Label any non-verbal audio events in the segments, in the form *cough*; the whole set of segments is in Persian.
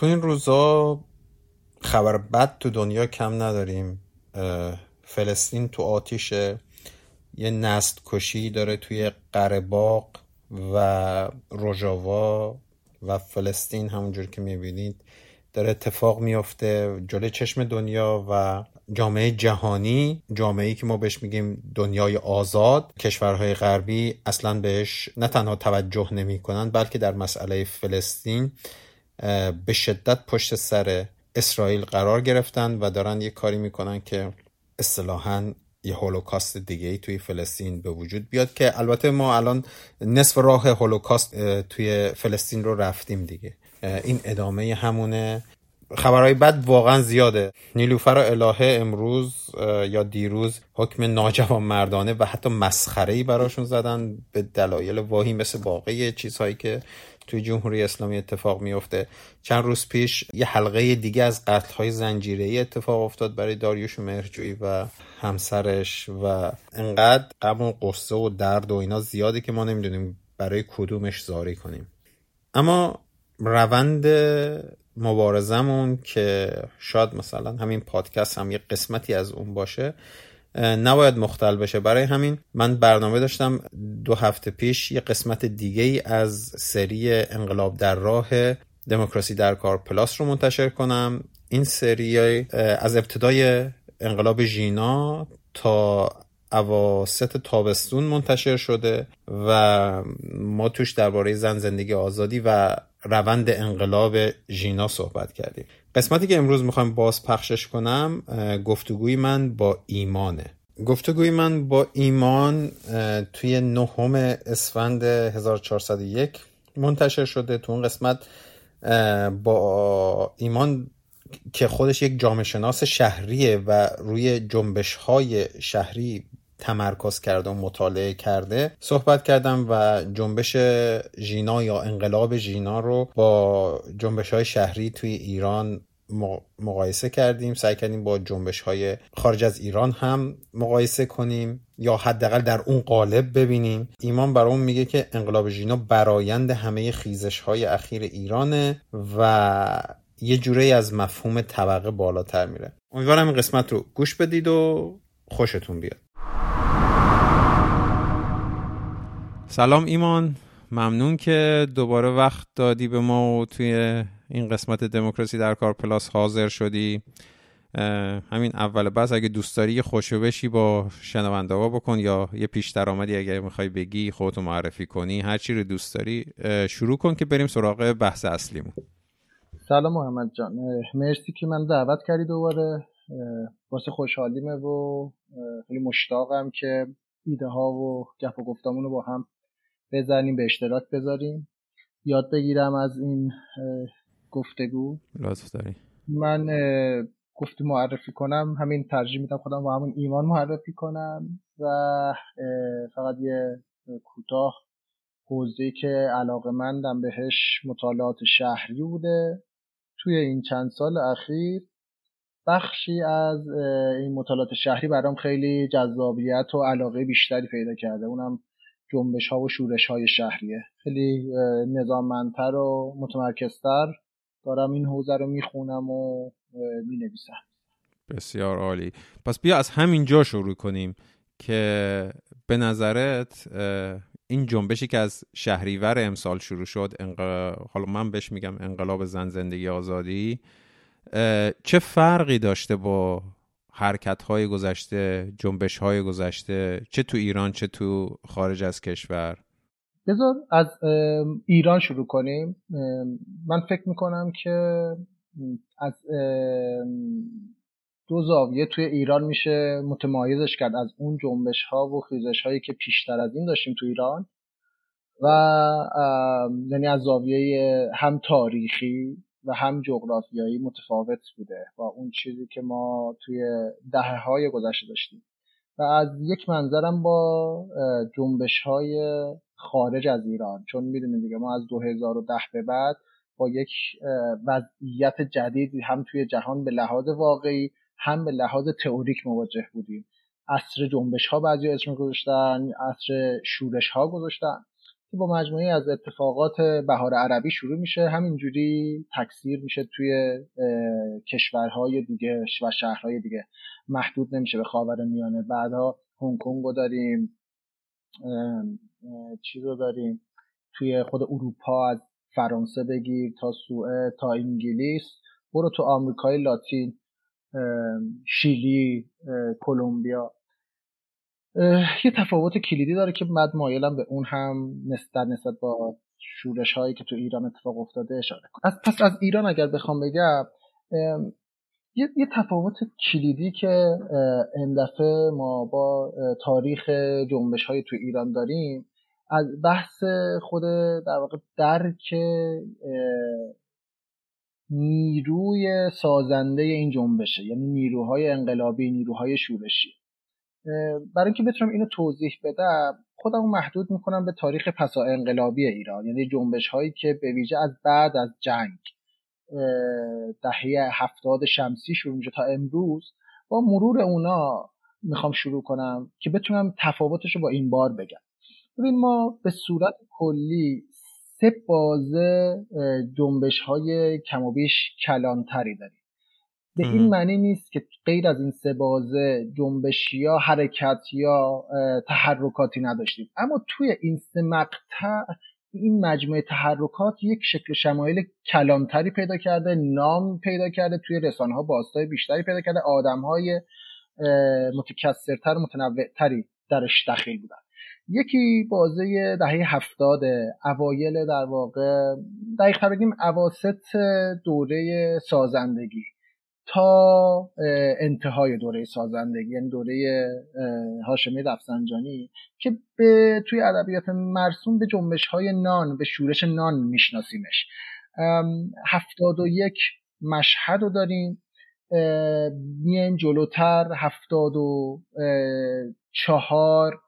تو این روزا خبر بد تو دنیا کم نداریم. فلسطین تو آتیشه. یه نست کشی داره توی قرباق و روژاوا و فلسطین همونجور که می‌بینید داره اتفاق میفته جلوی چشم دنیا و جامعه جهانی جامعه ای که ما بهش میگیم دنیای آزاد. کشورهای غربی اصلا بهش نه تنها توجه نمی‌کنن بلکه در مسئله فلسطین به شدت پشت سر اسرائیل قرار گرفتن و دارن یه کاری می‌کنن که اصطلاحا یه هولوکاست دیگه ای توی فلسطین به وجود بیاد که البته ما الان نصف راه هولوکاست توی فلسطین رو رفتیم دیگه. این ادامه همونه. خبرهای بد واقعا زیاده. نیلوفر الهه امروز یا دیروز حکم ناجوان مردانه و حتی مسخره ای براشون زدن به دلایل واهی مثل باقی چیزهایی که توی جمهوری اسلامی اتفاق میفته چند روز پیش یه حلقه دیگه از های زنجیره ای اتفاق افتاد برای داریوش مهرجویی و همسرش و انقدر غم و قصه و درد و اینا زیاده که ما نمی‌دونیم برای کدومش زاری کنیم. اما روند مبارزمون که شاید مثلا همین پادکست هم یه قسمتی از اون باشه نباید مختل بشه. برای همین من برنامه داشتم دو هفته پیش یه قسمت دیگه ای از سری انقلاب در راه دموکراسی در کار پلاس رو منتشر کنم. این سری از ابتدای انقلاب ژینا تا اواسط تابستون منتشر شده و ما توش درباره زن زندگی آزادی و روند انقلاب ژینا صحبت کردیم. قسمتی که امروز می‌خوایم باز پخشش کنم گفتگوی من با ایمانه. گفتگوی من با ایمان توی نهم اسفند 1401 منتشر شده تو اون قسمت با ایمان که خودش یک جامعه شناس شهریه و روی جنبش های شهری تمرکز کرده و مطالعه کرده صحبت کردم و جنبش ژینا یا انقلاب ژینا رو با جنبش های شهری توی ایران مقایسه کردیم. سعی کردیم با جنبش های خارج از ایران هم مقایسه کنیم یا حداقل در اون قالب ببینیم. ایمان برامون میگه که انقلاب ژینا برایند همه خیزش های اخیر ایرانه و یه جوره از مفهوم طبقه بالاتر میره. امیدوارم این قسمت رو گوش بدید و خوشتون بیاد. سلام ایمان. ممنون که دوباره وقت دادی به ما و توی این قسمت دموکراسی در کار پلاس حاضر شدی. همین اول بس اگه دوست داری خوشو بشی با شنونده ها بکن یا یه پیش درآمدی اگه می‌خوای بگی خودتو معرفی کنی هر چی رو دوست داری شروع کن که بریم سراغ بحث اصلیمون. سلام محمد جان. مرسی که من دعوت کردی دوباره. واسه خوشحالیمه و خیلی مشتاقم که ایده ها و گپ و گفتمون رو با هم بزنیم به اشتراک بذاریم. یاد بگیرم از این گفتگو. لطف داری. من گفتی معرفی کنم همین ترجیح میدم خودم با همون ایمان معرفی کنم و فقط یه کوتاه حوزه که علاقه مندم بهش مطالعات شهری بوده. توی این چند سال اخیر بخشی از این مطالعات شهری برام خیلی جذابیت و علاقه بیشتری پیدا کرده. اونم جنبش ها و شورش های شهریه. خیلی نظاممندتر و متمرکزتر دارم این حوزه رو می‌خونم و می‌نویسم. بسیار عالی. پس بیا از همین جا شروع کنیم که به نظرت این جنبشی که از شهریور امسال شروع شد حالا من بهش میگم انقلاب زن زندگی آزادی چه فرقی داشته با حرکت های گذشته جنبش های گذشته؟ چه تو ایران چه تو خارج از کشور؟ بذار از ایران شروع کنیم. من فکر می‌کنم که از دو زاویه توی ایران میشه متمایزش کرد از اون جنبش ها و خیزش هایی که پیشتر از این داشتیم تو ایران و یعنی از زاویه هم تاریخی و هم جغرافیایی متفاوت بوده با اون چیزی که ما توی دهه های گذشته داشتیم. و از یک منظرم با جنبش های خارج از ایران. چون می‌دونید دیگه ما از 2010 به بعد با یک وضعیت جدید هم توی جهان به لحاظ واقعی هم به لحاظ تئوریک مواجه بودیم. عصر جنبش ها بعضی اسم گذاشتن عصر شورش ها گذاشتن. که با مجموعه از اتفاقات بهار عربی شروع میشه. همینجوری تکثیر میشه توی کشورهای دیگه و شهرهای دیگه. محدود نمیشه به خاور میانه. بعدها هنگ کنگ رو داریم چی رو داریم؟ توی خود اروپا از فرانسه بگیر تا سوئد تا انگلیس. برو تو آمریکای لاتین شیلی کلمبیا. یه تفاوت کلیدی داره که بعد مایلم به اون هم نسبت نسبت با شورش هایی که تو ایران اتفاق افتاده اشاره کنم. از پس از ایران اگر بخوام بگم یه،, یه تفاوت کلیدی که این دفعه ما با تاریخ جنبش های تو ایران داریم از بحث خود در واقع درک نیروی سازنده این جنبشه. یعنی نیروهای انقلابی نیروهای شورشی. برای اینکه بتونم اینو توضیح بدم خودم محدود می‌کنم به تاریخ پسا انقلابی ایران. یعنی جنبش هایی که به ویژه از بعد از جنگ دهه هفتاد شمسی شروع میشه تا امروز با مرور اونا می‌خوام شروع کنم که بتونم تفاوتش رو با این بار بگم. ببین ما به صورت کلی سه بازه جنبش های کم و بیش کلانتری داریم. به این معنی نیست که غیر از این سه بازه جنبشی یا حرکت یا تحرکاتی نداشتیم. اما توی این سه مقطع این مجموعه تحرکات یک شکل شمایل کلانتری پیدا کرده نام پیدا کرده توی رسانه ها باستای بیشتری پیدا کرده آدم های متکسرتر و متنوعتری درش دخیل بودن. یکی بازه دهه هفتاد اوایل در واقع دقیق بگیم اواسط دوره سازندگی. تا انتهای دوره سازندگی یعنی دوره هاشمی رفسنجانی که به توی ادبیات مرسوم به جنبش های نان به شورش نان میشناسیمش. هفتاد و یک مشهد رو داریم میایم جلوتر هفتاد و چهار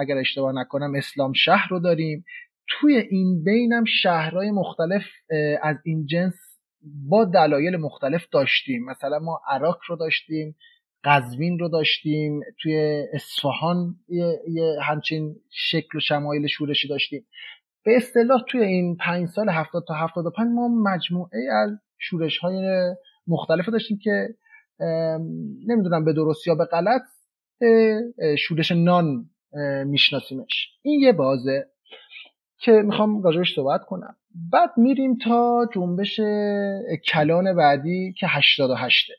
اگر اشتباه نکنم اسلام شهر رو داریم. توی این بینم شهرهای مختلف از این جنس با دلایل مختلف داشتیم. مثلا ما عراق رو داشتیم قزوین رو داشتیم توی اصفهان یه, همچین شکل و شمایل شورشی داشتیم. به اصطلاح توی این پنج سال هفتاد تا هفتاد و پنج ما مجموعه از شورش های مختلف داشتیم که نمی‌دونم به درست یا به غلط شورش نان میشناسیمش. این یه بازه. که می‌خوام راجبش صحبت کنم. بعد میریم تا جنبش کلان بعدی که 88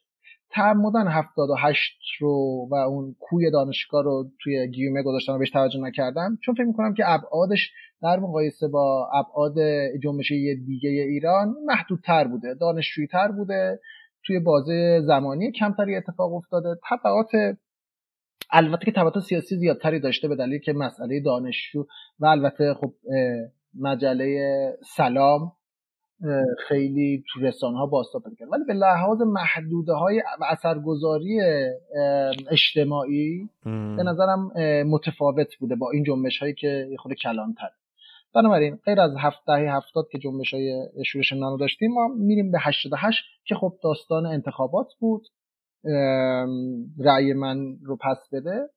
تعمدن 78 رو و اون کوی دانشگاه رو توی گیومه گذاشتم و بهش توجه نکردم. چون فکر می‌کنم که ابعادش در مقایسه با ابعاد جنبش دیگه ایران محدودتر بوده دانشجویی تر بوده توی بازه زمانی کمتری اتفاق افتاده. طبعات البته که تبعات سیاسی زیادتری داشته به دلیل که مسئله دانشجو و البته خب مجله سلام خیلی تو رسانه ها باستا پیدا کرد. ولی به لحاظ محدوده های و اثرگذاری اجتماعی به نظرم متفاوت بوده با این جنبش هایی که خود کلانتر. بنابراین غیر از هفت دهه هفتاد که جنبش های شورش نانو داشتیم ما میریم به 88 که خب داستان انتخابات بود. رأی من رو پس بده.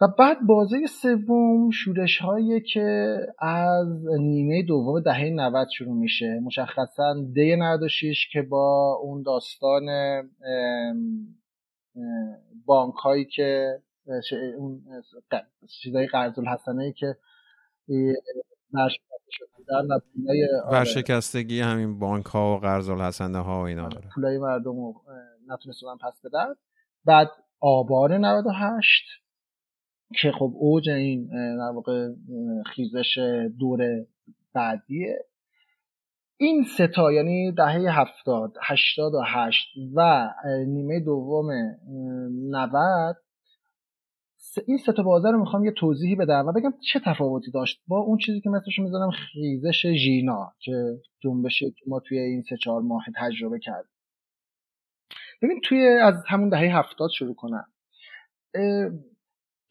و بعد بازه سوم شورش هایی که از نیمه دوم دهه 90 شروع میشه. مشخصا دی 96 که با اون داستان بانک هایی که اون چیزای قرض الحسنه که ورشکستگی همین بانک ها و قرض الحسنه ها و اینا داره. پولای مردم رو نتونستن پس بدن بعد. آبان 98 که خب اوج این در واقع خیزش دور بعدیه. این ستا یعنی دهه هفتاد هشتاد و هشت و نیمه دوم نود این ستا بازار رو می‌خوام یه توضیحی بدم و بگم چه تفاوتی داشت با اون چیزی که مثلش می‌زنم خیزش ژینا که جنبشی که ما توی این سه چهار ماه تجربه کرد ببین توی از همون دهه هفتاد شروع کنم.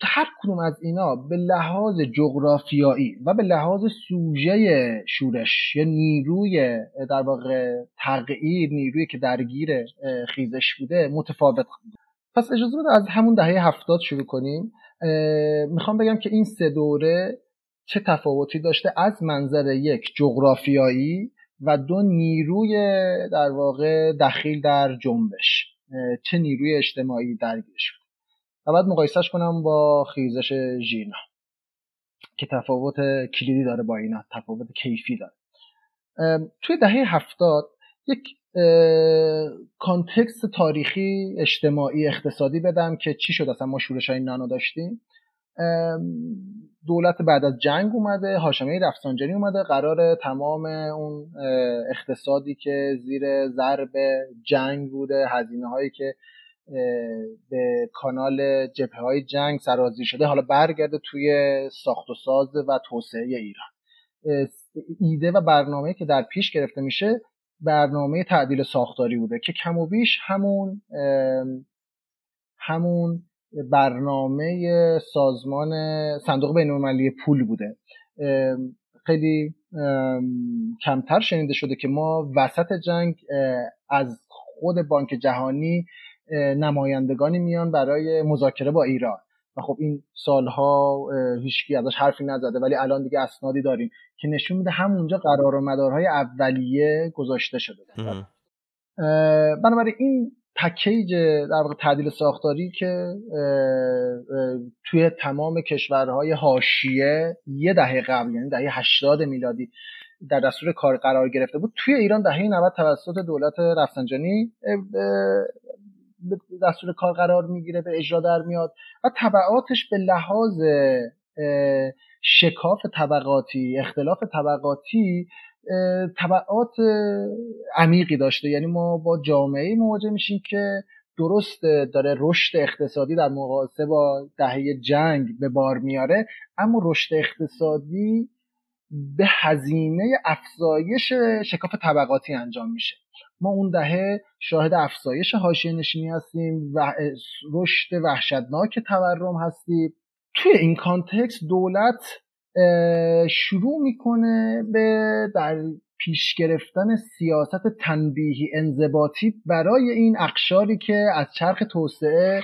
هر کدوم از اینا به لحاظ جغرافیایی و به لحاظ سوژه شورش یا نیروی در واقع تغییر نیروی که درگیر خیزش بوده متفاوت بوده پس اجازه بده از همون دهه هفتاد شروع کنیم. می‌خوام بگم که این سه دوره چه تفاوتی داشته؟ از منظر یک جغرافیایی و دو نیروی در واقع دخیل در جنبش. چه نیروی اجتماعی درگیرش بود. و بعد مقایسهش کنم با خیزش ژینا که تفاوت کلیدی داره با اینا تفاوت کیفی داره. توی دهه هفتاد یک کانتکست تاریخی اجتماعی اقتصادی بدم که چی شد؟ اصلا ما شورش های نانو داشتیم. دولت بعد از جنگ اومده هاشمی رفسنجانی اومده قرار تمام اون اقتصادی که زیر ضرب جنگ بوده هزینه هایی که به کانال جبهه های جنگ سرازی شده حالا برگرده توی ساخت و ساز و توسعه ایران. ایده و برنامه که در پیش گرفته میشه برنامه تعدیل ساختاری بوده که کم و بیش همون همون برنامه سازمان صندوق بینالمللی پول بوده. خیلی کمتر شنیده شده که ما وسط جنگ از خود بانک جهانی نمایندگانی میان برای مذاکره با ایران. و خب این سالها هیچکی ازش حرفی نزده ولی الان دیگه اسنادی داریم که نشون میده همونجا قرار و مدارهای اولیه گذاشته شده. بنابراین این پکیج در واقع تعدیل ساختاری که توی تمام کشورهای حاشیه یه دهه قبل یعنی دهه 80 میلادی در دستور کار قرار گرفته بود توی ایران دهه 90 توسط دولت رفسنجانی دستور کار قرار می‌گیره به اجرا در میاد و طبعاتش به لحاظ شکاف طبقاتی اختلاف طبقاتی طبعات عمیقی داشته. یعنی ما با جامعه مواجه میشیم که درست داره رشد اقتصادی در مقایسه با دهه جنگ به بار میاره اما رشد اقتصادی به هزینه افزایش شکاف طبقاتی انجام میشه. ما اون دهه شاهد افزایش حاشیه نشینی هستیم و رشد وحشتناک تورم هستیم. توی این کانتکست دولت شروع می‌کنه به در پیش گرفتن سیاست تنبیهی انضباطی برای این اقشاری که از چرخ توسعه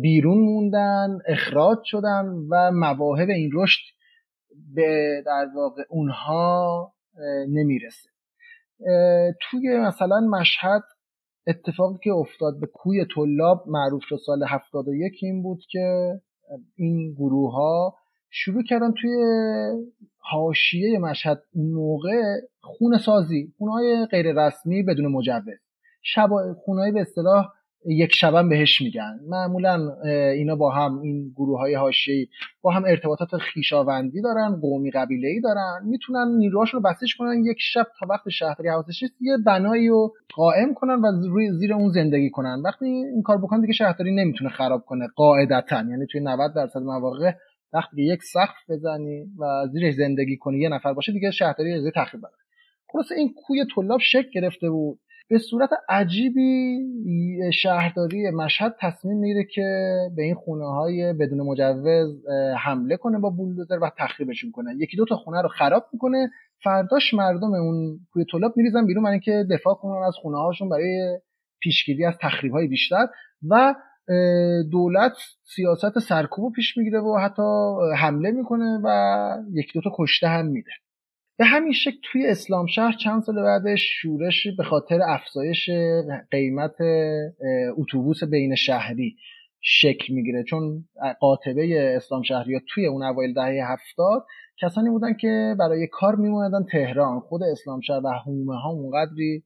بیرون موندن اخراج شدن و مواهب این رشد به در واقع اونها نمی‌رسه. توی مثلا مشهد اتفاقی که افتاد به کوی طلاب معروف سال 71 این بود که این گروه ها شروع کردن توی حاشیه مشهد موقع خونه سازی خونه غیر رسمی بدون مجوز. شب خونه به اصطلاح یک شبن بهش میگن. معمولا اینا با هم این گروه های هاشی با هم ارتباطات خیشاوندی دارن قومی قبیله ای دارن. می‌تونن نیروهاشون رو بسیج کنن یک شب تا وقت شهری حواسش یه بنایی رو قائم کنن و روی زیر اون زندگی کنن. وقتی این کار بکنن دیگه شهرداری نمی‌تونه خراب کنه قاعدتا. یعنی توی 90 درصد مواقع وقتی یک سقف بزنی و زیرش زندگی کنی یه نفر باشه دیگه شهرداری از تخریب بره خلاص این کوی طلاب شک گرفته بود. به صورت عجیبی شهرداری مشهد تصمیم می‌گیره که به این خونه های بدون مجوز حمله کنه با بولدوزر و تخریبشون کنه یکی دو تا خونه رو خراب می‌کنه. فرداش مردم اون کوی طلاب میریزن بیرون برای اینکه دفاع کنن از خونه هاشون برای پیشگیری از تخریب های بیشتر و دولت سیاست سرکوب پیش می‌گیره و حتی حمله می‌کنه و یک دوتا کشته هم میده. به همین شکل توی اسلام شهر چند سال بعدش شورش به خاطر افزایش قیمت اتوبوس بین شهری شکل می‌گیره. چون قاطبه اسلام شهری ها توی اون اوایل دهه هفتاد کسانی بودن که برای کار میموندن تهران. خود اسلام شهر و حومه ها اونقدری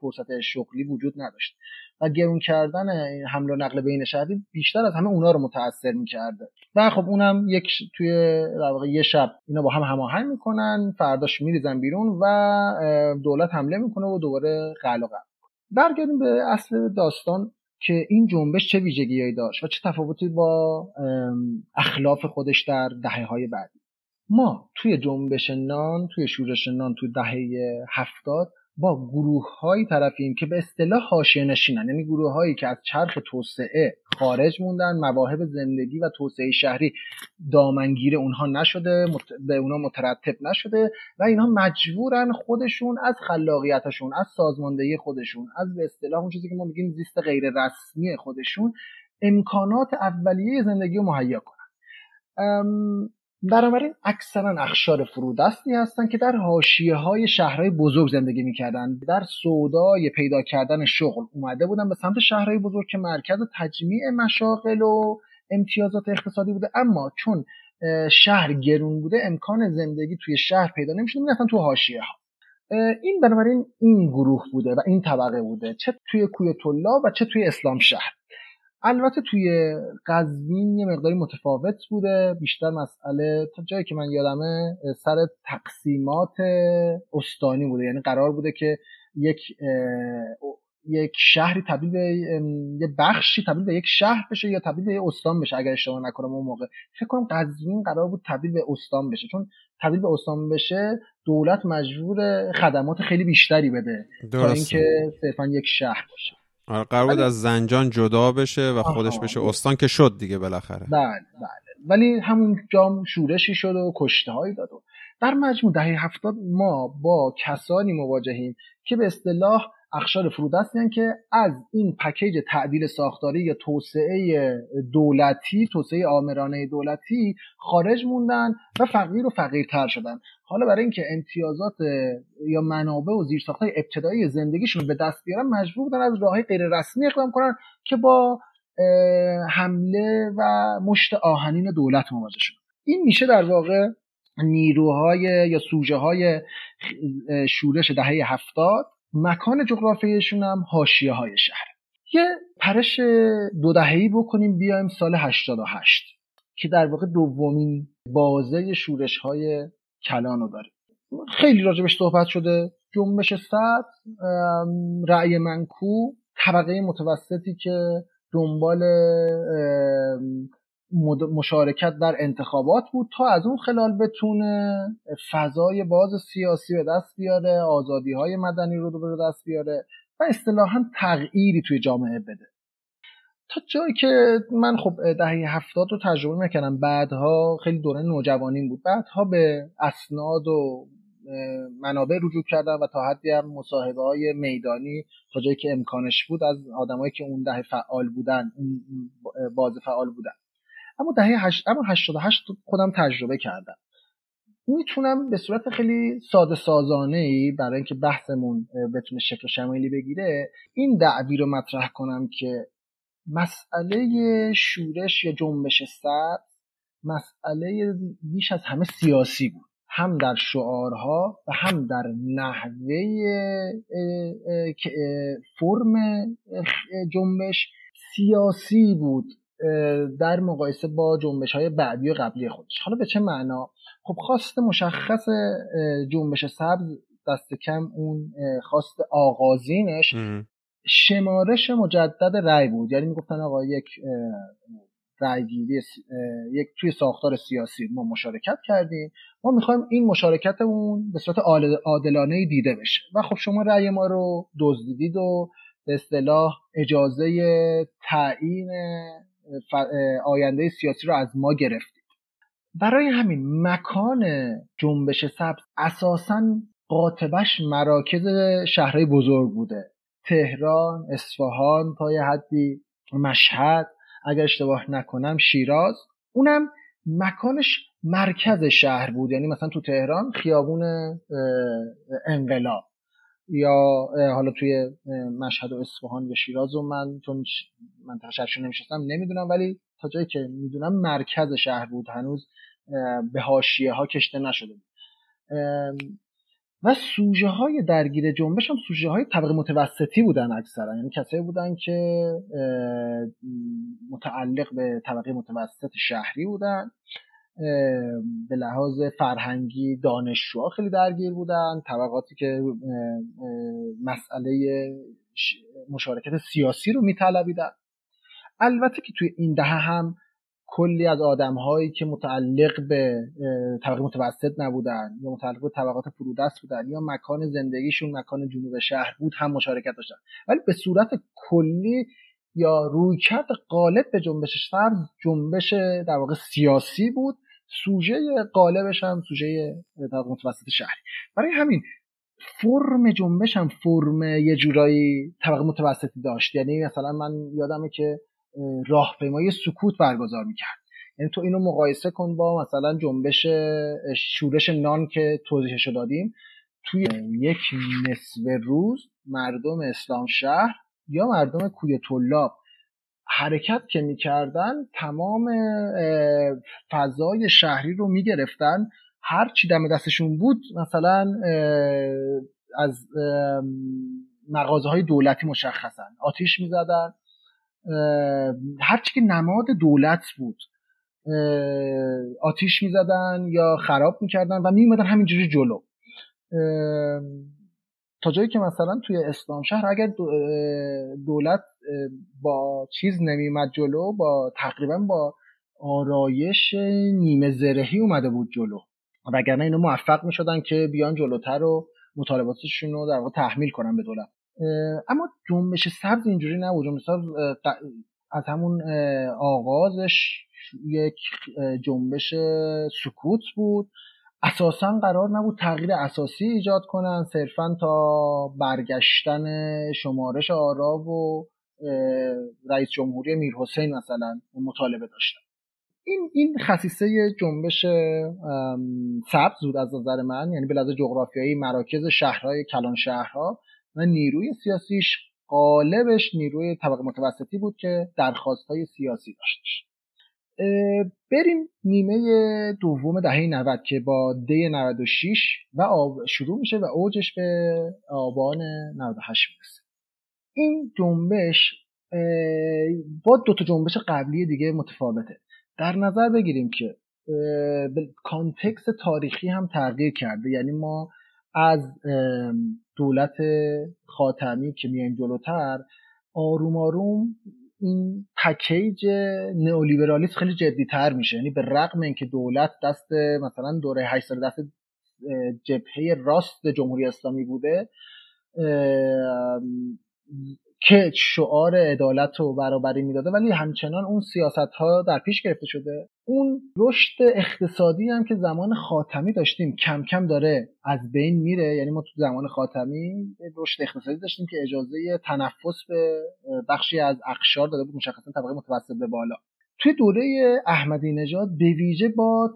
فرصت شغلی وجود نداشت. و گرون کردن حمل و نقل بین شهری بیشتر از همه اونا رو متاثر می‌کرده. و خب اونم یک توی در واقع یه شب اینا با هم هماهنگ می‌کنن فرداش میریزن بیرون و دولت حمله می‌کنه و دوباره قلق برگردیم به اصل داستان که این جنبش چه ویژگیهایی داشت و چه تفاوتی با اخلاف خودش در دهه های بعدی. ما توی جنبش نان توی شورش نان توی دهه هفتاد با گروه هایی طرفیم که به اصطلاح حاشیه نشینن. یعنی گروه هایی که از چرخ توسعه خارج موندن مواهب زندگی و توسعه شهری دامنگیر اونها نشده به اونها مترتب نشده و اینها مجبورن خودشون از خلاقیتشون از سازماندهی خودشون از به اصطلاح اون چیزی که ما میگیم زیست غیر رسمی خودشون امکانات اولیه زندگی رو مهیا کنن. بنابراین اکثرا اخشار فرودستی هستند که در حاشیه های شهرهای بزرگ زندگی می‌کردن در سودای پیدا کردن شغل اومده بودن به سمت شهرهای بزرگ که مرکز تجمیع مشاغل و امتیازات اقتصادی بوده. اما چون شهر گرون بوده امکان زندگی توی شهر پیدا نمی‌شده می‌رفتن تو حاشیه ها این بنابراین این گروه بوده و این طبقه بوده. چه توی کوی طلا و چه توی اسلام شهر. البته توی قزوین یه مقداری متفاوت بوده. بیشتر مسئله تا جایی که من یادمه سر تقسیمات استانی بوده. یعنی قرار بوده که یک یک شهری تبدیل به یه بخشی تبدیل به یک شهر بشه یا تبدیل به یه استان بشه اگر اشتباه نکنم اون موقع. فکر کنم قزوین قرار بود تبدیل به استان بشه چون تبدیل به استان بشه دولت مجبور خدمات خیلی بیشتری بده تا اینکه صرفا یک شهر باشه. قرار بود از زنجان جدا بشه و خودش بشه استان که شد دیگه بالاخره. بله بله. ولی همون جام شورشی شد و کشته هایی داد. و در مجموع دهه هفتاد ما با کسانی مواجهیم که به اصطلاح اخشار فرودستی که از این پکیج تعدیل ساختاری یا توسعه دولتی توسعه آمرانه دولتی خارج موندن و فقیر و فقیرتر شدن. حالا برای اینکه امتیازات یا منابع و زیرساختهای ابتدایی زندگیشون به دست بیارن مجبور بودن از راههای غیر رسمی اقدام کنن که با حمله و مشت آهنین دولت مواجه شدن این میشه در واقع نیروهای یا سوژه های شورش دهه هفتاد. مکان جغرافیشون هم حاشیه های شهر. یه پرش دو دههی بکنیم بیایم سال 88 که در واقع دومین بازه شورش های کلان رو داره. خیلی راجبش صحبت شده. جنبش صد رأی منکو طبقه متوسطی که دنبال مشارکت در انتخابات بود تا از اون خلال بتونه فضای باز سیاسی به دست بیاره آزادی های مدنی رو به دست بیاره و اصطلاحا تغییری توی جامعه بده. تا جایی که من خب دهه هفتاد رو تجربه می‌کنم بعدها خیلی دوره نوجوانیم بود. بعدها به اسناد و منابع رجوع کردم و تا حدی هم مصاحبه های میدانی تا جایی که امکانش بود از آدمایی که اون دهه فعال بودن اون باز فعال بودن. اما دهه هشت اما 88 خودم تجربه کردم. می‌تونم به صورت خیلی ساده سازانه ای برای اینکه بحثمون بتونه شکل شمالی بگیره این دعوی رو مطرح کنم که مسئله شورش یا جنبش سر مسئله بیش از همه سیاسی بود. هم در شعارها و هم در نحوه فرم جنبش سیاسی بود. در مقایسه با جنبش های بعدی و قبلی خودش. حالا به چه معنا؟ خب خواست مشخص جنبش سبز دست کم اون خواست آغازینش شمارش مجدد رأی بود. یعنی می‌گفتن آقا یک رأیگیری یک توی ساختار سیاسی ما مشارکت کردیم. ما می‌خوایم این مشارکت اون به صورت عادلانه دیده بشه. و خب شما رأی ما رو دزدیدید و به اصطلاح اجازه تعیین آینده سیاسی رو از ما گرفتید. برای همین مکان جنبش سبز اساسا قاطبش مراکز شهرهای بزرگ بوده. تهران، اصفهان تا یه حدی مشهد اگر اشتباه نکنم شیراز. اونم مکانش مرکز شهر بود. یعنی مثلا تو تهران خیابون انقلاب. یا حالا توی مشهد و اصفهان یا شیراز و من چون من شهرشون نمیشستم نمی‌دونم ولی تا جایی که می‌دونم مرکز شهر بود هنوز به هاشیه ها کشته نشده بود. و سوژه های درگیر جنبش هم سوژه های طبقه متوسطی بودن اکثرا. یعنی کسایی بودن که متعلق به طبقه متوسط شهری بودن. به لحاظ فرهنگی دانشجوها خیلی درگیر بودن. طبقاتی که مسئله مشارکت سیاسی رو میطلبیدن. البته که توی این دهه هم کلی از آدم هایی که متعلق به طبقه متوسط نبودن یا متعلق به طبقات فرودست بودن یا مکان زندگیشون مکان جنوب شهر بود هم مشارکت داشتن. ولی به صورت کلی یا رویکرد غالب به جنبش سبز جنبش در واقع سیاسی بود سوژه قالبش هم سوژه طبقه متوسط شهری. برای همین فرم جنبش هم فرم یه جورایی طبقه متوسطی داشت. یعنی مثلا من یادمه که راهپیمایی سکوت برگزار می‌کرد. یعنی تو اینو مقایسه کن با مثلا جنبش شورش نان که توضیحشو دادیم. توی یک نصف روز مردم اسلام شهر یا مردم کوی طلاب حرکت که می‌کردن تمام فضای شهری رو می‌گرفتن. هر چی دم دستشون بود مثلا از مغازه های دولتی مشخصن آتیش می‌زدن. هر چی که نماد دولت بود آتیش می‌زدن یا خراب می‌کردن و میومدن همینجوری جلو. تا جایی که مثلا توی اسلام شهر اگر دولت با چیز نمیمد جلو با تقریبا با آرایش نیمه زرهی اومده بود جلو. وگرنه اینا موفق می‌شدن که بیان جلوتر و مطالباتشون رو در واقع تحمیل کنن به دولت. اما جنبش سبز اینجوری نبود. جنبش سبز از همون آغازش یک جنبش سکوت بود. اساسا قرار نبود تغییر اساسی ایجاد کنن صرفا تا برگشتن شمارش آرا و رئیس جمهوری میر حسین مثلا مطالبه داشتن. این این خصیصه جنبش سبز بود از نظر من. یعنی به جغرافیایی مراکز شهرهای کلان شهرها و نیروی سیاسیش قالبش نیروی طبقه متوسطی بود که درخواست های سیاسی داشتش. بریم نیمه دوم دهه 90 که با دی 96 و شروع میشه و اوجش به آبان 98 می‌رسه. این جنبش با دو تا جنبش قبلی دیگه متفاوته. در نظر بگیریم که کانتکس تاریخی هم تغییر کرده. یعنی ما از دولت خاتمی که میایم جلوتر آروم آروم این پکیج نئولیبرالیسم خیلی جدیتر میشه. یعنی به رغم اینکه دولت دست مثلا دوره 8 سال دست جبهه راست جمهوری اسلامی بوده که شعار عدالت و برابری می‌داده ولی همچنان اون سیاست ها در پیش گرفته شده. اون رشد اقتصادی هم که زمان خاتمی داشتیم کم کم داره از بین میره. یعنی ما تو زمان خاتمی رشد اقتصادی داشتیم که اجازه تنفس به بخشی از اقشار داده بود مشخصا طبقه متوسط به بالا. توی دوره احمدی نژاد به ویژه با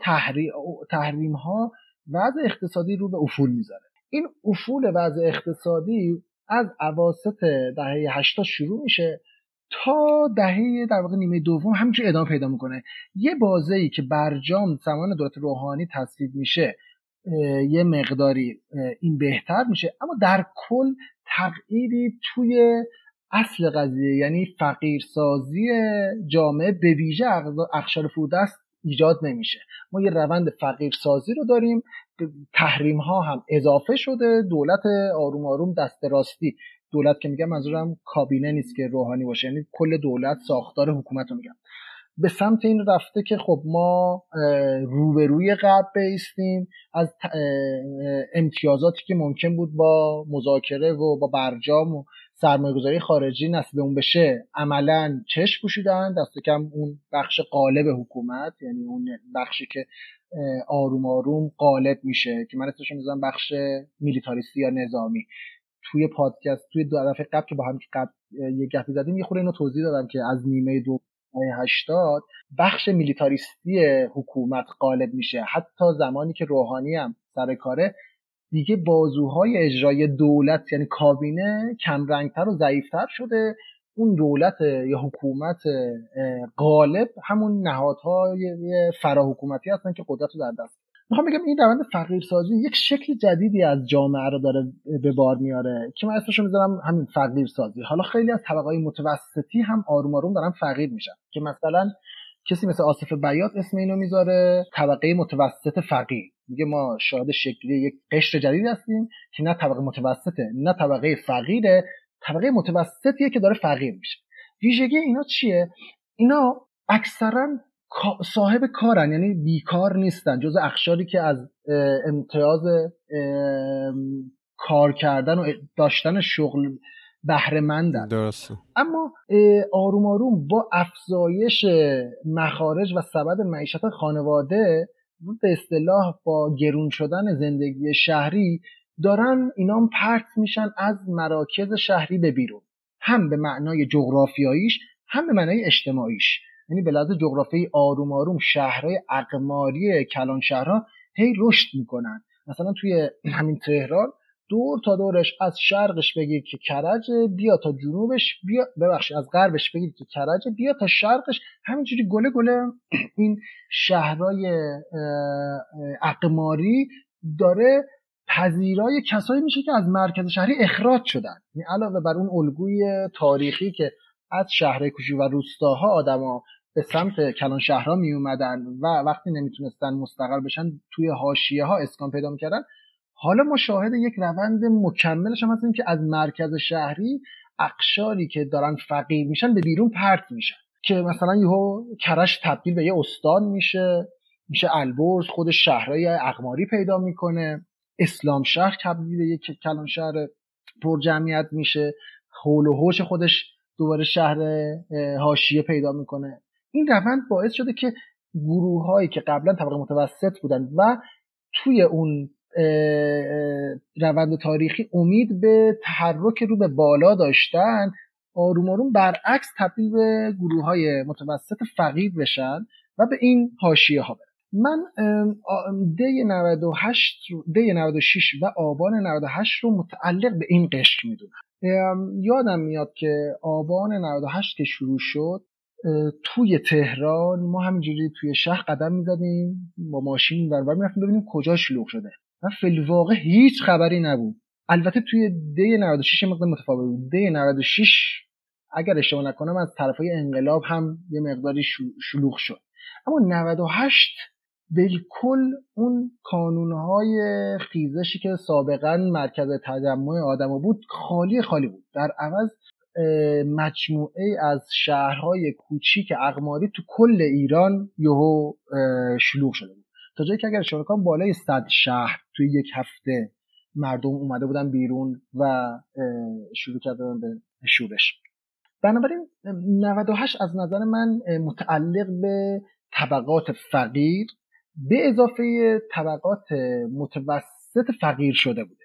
تحریم ها وضع اقتصادی رو به افول می‌ذاره. این افول وضع اقتصادی از اواسط دهه 80 شروع میشه تا دهه در واقع نیمه دوم همینجور ادامه پیدا می‌کنه. یه بازه ای که برجام زمان دولت روحانی تصویب میشه یه مقداری این بهتر میشه اما در کل تغییری توی اصل قضیه یعنی فقیرسازی جامعه به ویژه اقشار فرودست ایجاد نمیشه. ما یه روند فقیرسازی رو داریم تحریم ها هم اضافه شده. دولت آروم آروم دست راستی. دولت که میگم منظورم کابینه نیست که روحانی باشه. یعنی کل دولت ساختار حکومت رو میگم. به سمت این رفته که خب ما روبروی غرب بیستیم. از امتیازاتی که ممکن بود با مذاکره و با برجام و سرمایه گذاری خارجی نصیب اون بشه عملا چشم پوشیدن دست کم اون بخش قالب حکومت یعنی اون بخشی که آروم آروم قالب میشه که من اسمش می‌ذارم بخش میلیتاریستی یا نظامی. توی پادکست توی دو دفعه قبل که با هم قبل یه گپی زدیم یه خورده اینو توضیح دادم که از نیمه دو هشتاد بخش میلیتاریستی حکومت غالب میشه. حتی زمانی که روحانی هم سر کاره دیگه بازوهای اجرای دولت یعنی کابینه کمرنگتر و ضعیفتر شده. اون دولت یا حکومت غالب همون نهادهای فراحکومتی هستن که قدرت رو در دست می‌خوام بگم این روند فقیرسازی یک شکل جدیدی از جامعه رو داره به بار میاره که من اسمشو می‌ذارم همین فقیرسازی. حالا خیلی از طبقه متوسطی هم آروم آروم دارن فقیر میشن که مثلا کسی مثل آصف بیات اسم اینو می‌ذاره؟ طبقه متوسط فقیر میگه ما شاهد شکلی یک قشر جدید هستیم که نه طبقه متوسطه نه طبقه فقیره طبقه متوسطیه که داره فقیر میشه. ویژگی اینا چیه؟ اینا اکثرا صاحب کارن یعنی بیکار نیستن. جز اخشاری که از امتیاز کار کردن و داشتن شغل بهرهمندن. درسته. اما آروم آروم با افزایش مخارج و سبد معیشت خانواده به اصطلاح با گرون شدن زندگی شهری دارن اینا پرت میشن از مراکز شهری به بیرون. هم به معنای جغرافیاییش هم به معنای اجتماعیش. یعنی به لحاظ جغرافی آروم آروم شهرهای اقماری کلان شهرها هی رشد می‌کنن. مثلا توی همین تهران دور تا دورش از شرقش بگید که کرج بیا تا جنوبش بیا ببخشید از غربش بگید که کرج بیا تا شرقش. همینجوری گله گله *clears throat* این شهرهای اقماری داره پذیرای کسایی میشه که از مرکز شهری اخراج شدن. یعنی علاوه بر اون الگوی تاریخی که از شهرهای کوچیک و روستاها آدما به سمت کلان شهرها می اومدن و وقتی نمی‌تونستن مستقل بشن توی حاشیه ها اسکان پیدا می‌کردن حالا ما شاهد یک روند مکملش هم هستیم که از مرکز شهری اقشاری که دارن فقیر میشن به بیرون پرت میشن. که مثلا یهو کرش تبدیل به یه استان میشه میشه البرز خود شهرهای اقماری پیدا می‌کنه. اسلام شهر تبدیل به یک کلان شهر پر جمعیت میشه. حول و حوش خودش دوباره شهر حاشیه پیدا می‌کنه. این روند باعث شده که گروه هایی که قبلا طبقه متوسط بودن و توی اون روند تاریخی امید به تحرک رو به بالا داشتن آروم آروم برعکس تبدیل به گروه های متوسط فقیر بشن و به این حاشیه ها برن. من دی 98 دی 96 و آبان 98 رو متعلق به این قشر می‌دونم. یادم میاد که آبان 98 که شروع شد توی تهران ما همینجوری توی شهر قدم می‌زدیم با ماشین ور می‌رفتیم ببینیم کجا شلوغ شده. و فیلواقع هیچ خبری نبود. البته توی دی 96 مقدار متفاوت بود. دی 96 اگر اشتباه نکنم از طرفای انقلاب هم یه مقداری شلوغ شد. اما 98 بالکل اون کانونهای خیزشی که سابقا مرکز تجمع آدم بود خالی خالی بود. در عوض مجموعه از شهرهای کوچیک اقماری تو کل ایران یهو شلوغ شده بود. تا جایی که اگر اشاره بالای صد شهر توی یک هفته مردم اومده بودن بیرون و شروع کردن به شورش. بنابراین 98 از نظر من متعلق به طبقات فقیر به اضافه طبقات متوسط فقیر شده بوده.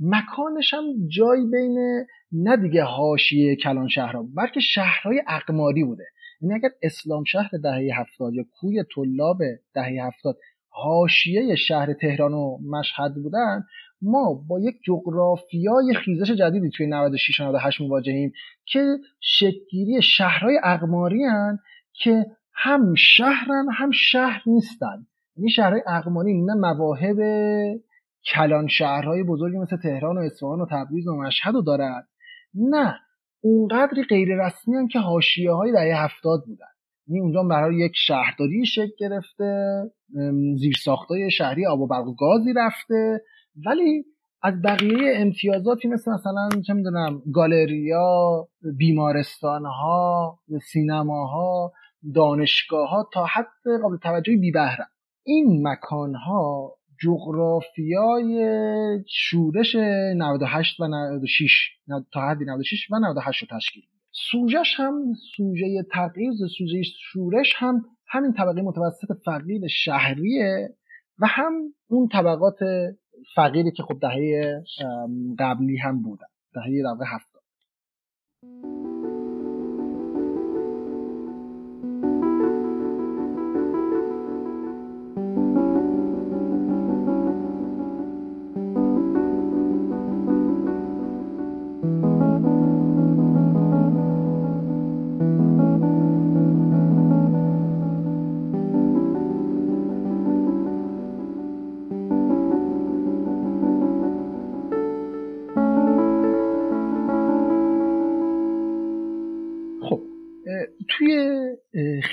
مکانش هم جای بین نه دیگه حاشیه کلان شهرها بلکه شهرهای اقماری بوده. یعنی اگر اسلام شهر دهه هفتاد یا کوی طلاب دهه هفتاد حاشیه شهر تهران و مشهد بودن ما با یک جغرافیای خیزش جدیدی توی 96 و 98 مواجهیم که شکلگیری شهرهای اقماری هن که هم شهرن هم شهر نیستن. این شهرهای اقماری نه مواهب کلان شهرهای بزرگی مثل تهران و اصفهان و تبریز و مشهد رو دارن نه اونقدری غیر رسمی هم که حاشیه های دهه هفتاد بودن. این اونجا برای یک شهرداری شکل گرفته زیر ساختای شهری آب و برق و گازی رفته ولی از بقیه امتیازاتی مثل مثلا چه می‌دونم گالریا بیمارستان ها سینماها دانشگاه ها تا حد قابل توجهی بی بهرن. این مکان ها جغرافیای شورش 98 و 96 تا حدی 96 و 98 رو تشکیل سوژش هم سوژه تغییر سوژه شورش هم همین طبقه متوسط فقیر شهریه و هم اون طبقات فقیری که خب دهه قبلی هم بودن دهه در هفتاد.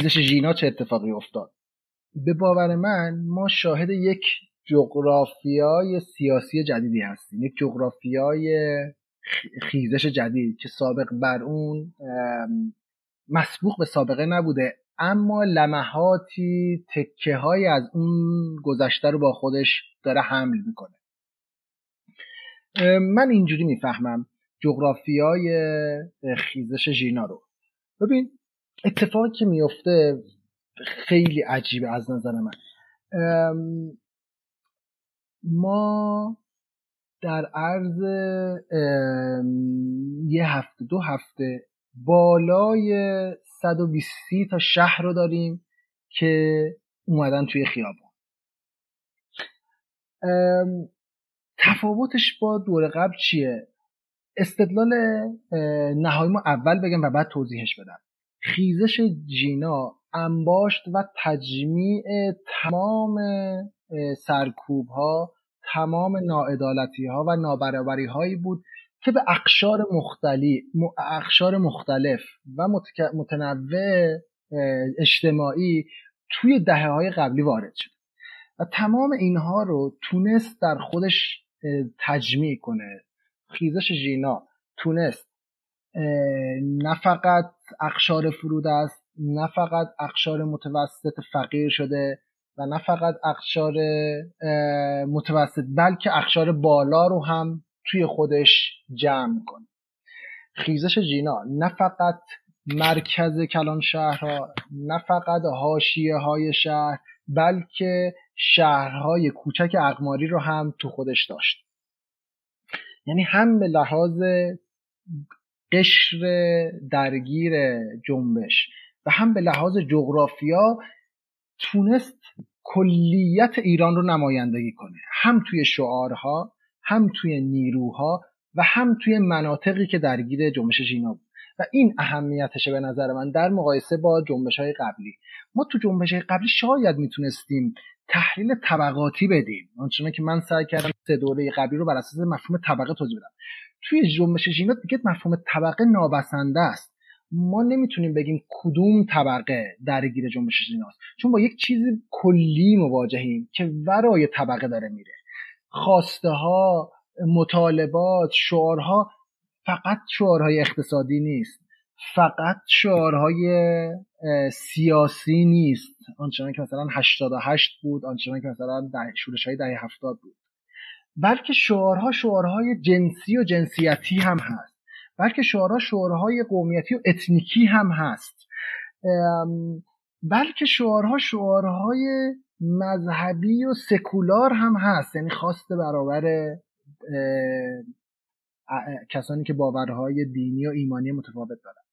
خیزش ژینا چه اتفاقی افتاد؟ به باور من ما شاهد یک جغرافیای سیاسی جدیدی هستیم. یک جغرافیای خیزش جدید که سابق بر اون مسبوق به سابقه نبوده. اما لمحاتی تکه های از اون گذشته رو با خودش داره حمل می‌کنه. من اینجوری می‌فهمم جغرافیای خیزش ژینا رو. ببین اتفاقی که میفته خیلی عجیبه از نظر من. ما در عرض یه هفته دو هفته بالای 120 تا شهر رو داریم که اومدن توی خیابان تفاوتش با دور قبل چیه؟ استدلال نهایی ما اول بگم و بعد توضیحش بدم. خیزش جینا انباشت و تجمیع تمام سرکوب ها تمام ناعدالتی ها و نابرابری هایی بود که به اقشار مختلف اقشار مختلف و متنوع اجتماعی توی دهه های قبلی وارد شد. و تمام اینها رو تونست در خودش تجمیع کنه. خیزش ژینا تونست نه فقط اقشار فرود است نه فقط اقشار متوسط فقیر شده و نه فقط اقشار متوسط بلکه اقشار بالا رو هم توی خودش جمع کنه خیزش جینا نه فقط مرکز کلان شهرها نه فقط حاشیه های شهر بلکه شهرهای کوچک اقماری رو هم تو خودش داشت. یعنی هم به لحاظ قشر درگیر جنبش. و هم به لحاظ جغرافیا تونست کلیت ایران رو نمایندگی کنه. هم توی شعارها هم توی نیروها و هم توی مناطقی که درگیر جنبش ژینا بود. و این اهمیتشه به نظر من در مقایسه با جنبش های قبلی. ما تو جنبش های قبلی شاید می‌تونستیم تحلیل طبقاتی بدیم. آنچنان که من سعی کردم سه دوره قبلی رو بر اساس مفهوم طبقه توضیح بدم. توی جنبش ژینا دیگه مفهوم طبقه نابسنده است. ما نمی‌تونیم بگیم کدوم طبقه درگیر جنبش ژیناست چون با یک چیز کلی مواجهیم که ورای طبقه داره میره. خواسته ها مطالبات شعارها فقط شعارهای اقتصادی نیست. فقط شعارهای سیاسی نیست. آنچنان که مثلا 88 بود آنچنان که مثلا شورش های دهه 70 بود. بلکه شعارها شعارهای جنسی و جنسیتی هم هست. بلکه شعارها شعارهای قومیتی و اتنیکی هم هست. بلکه شعارها شعارهای مذهبی و سکولار هم هست. یعنی خواست برابر کسانی که باورهای دینی و ایمانی متفاوت دارن.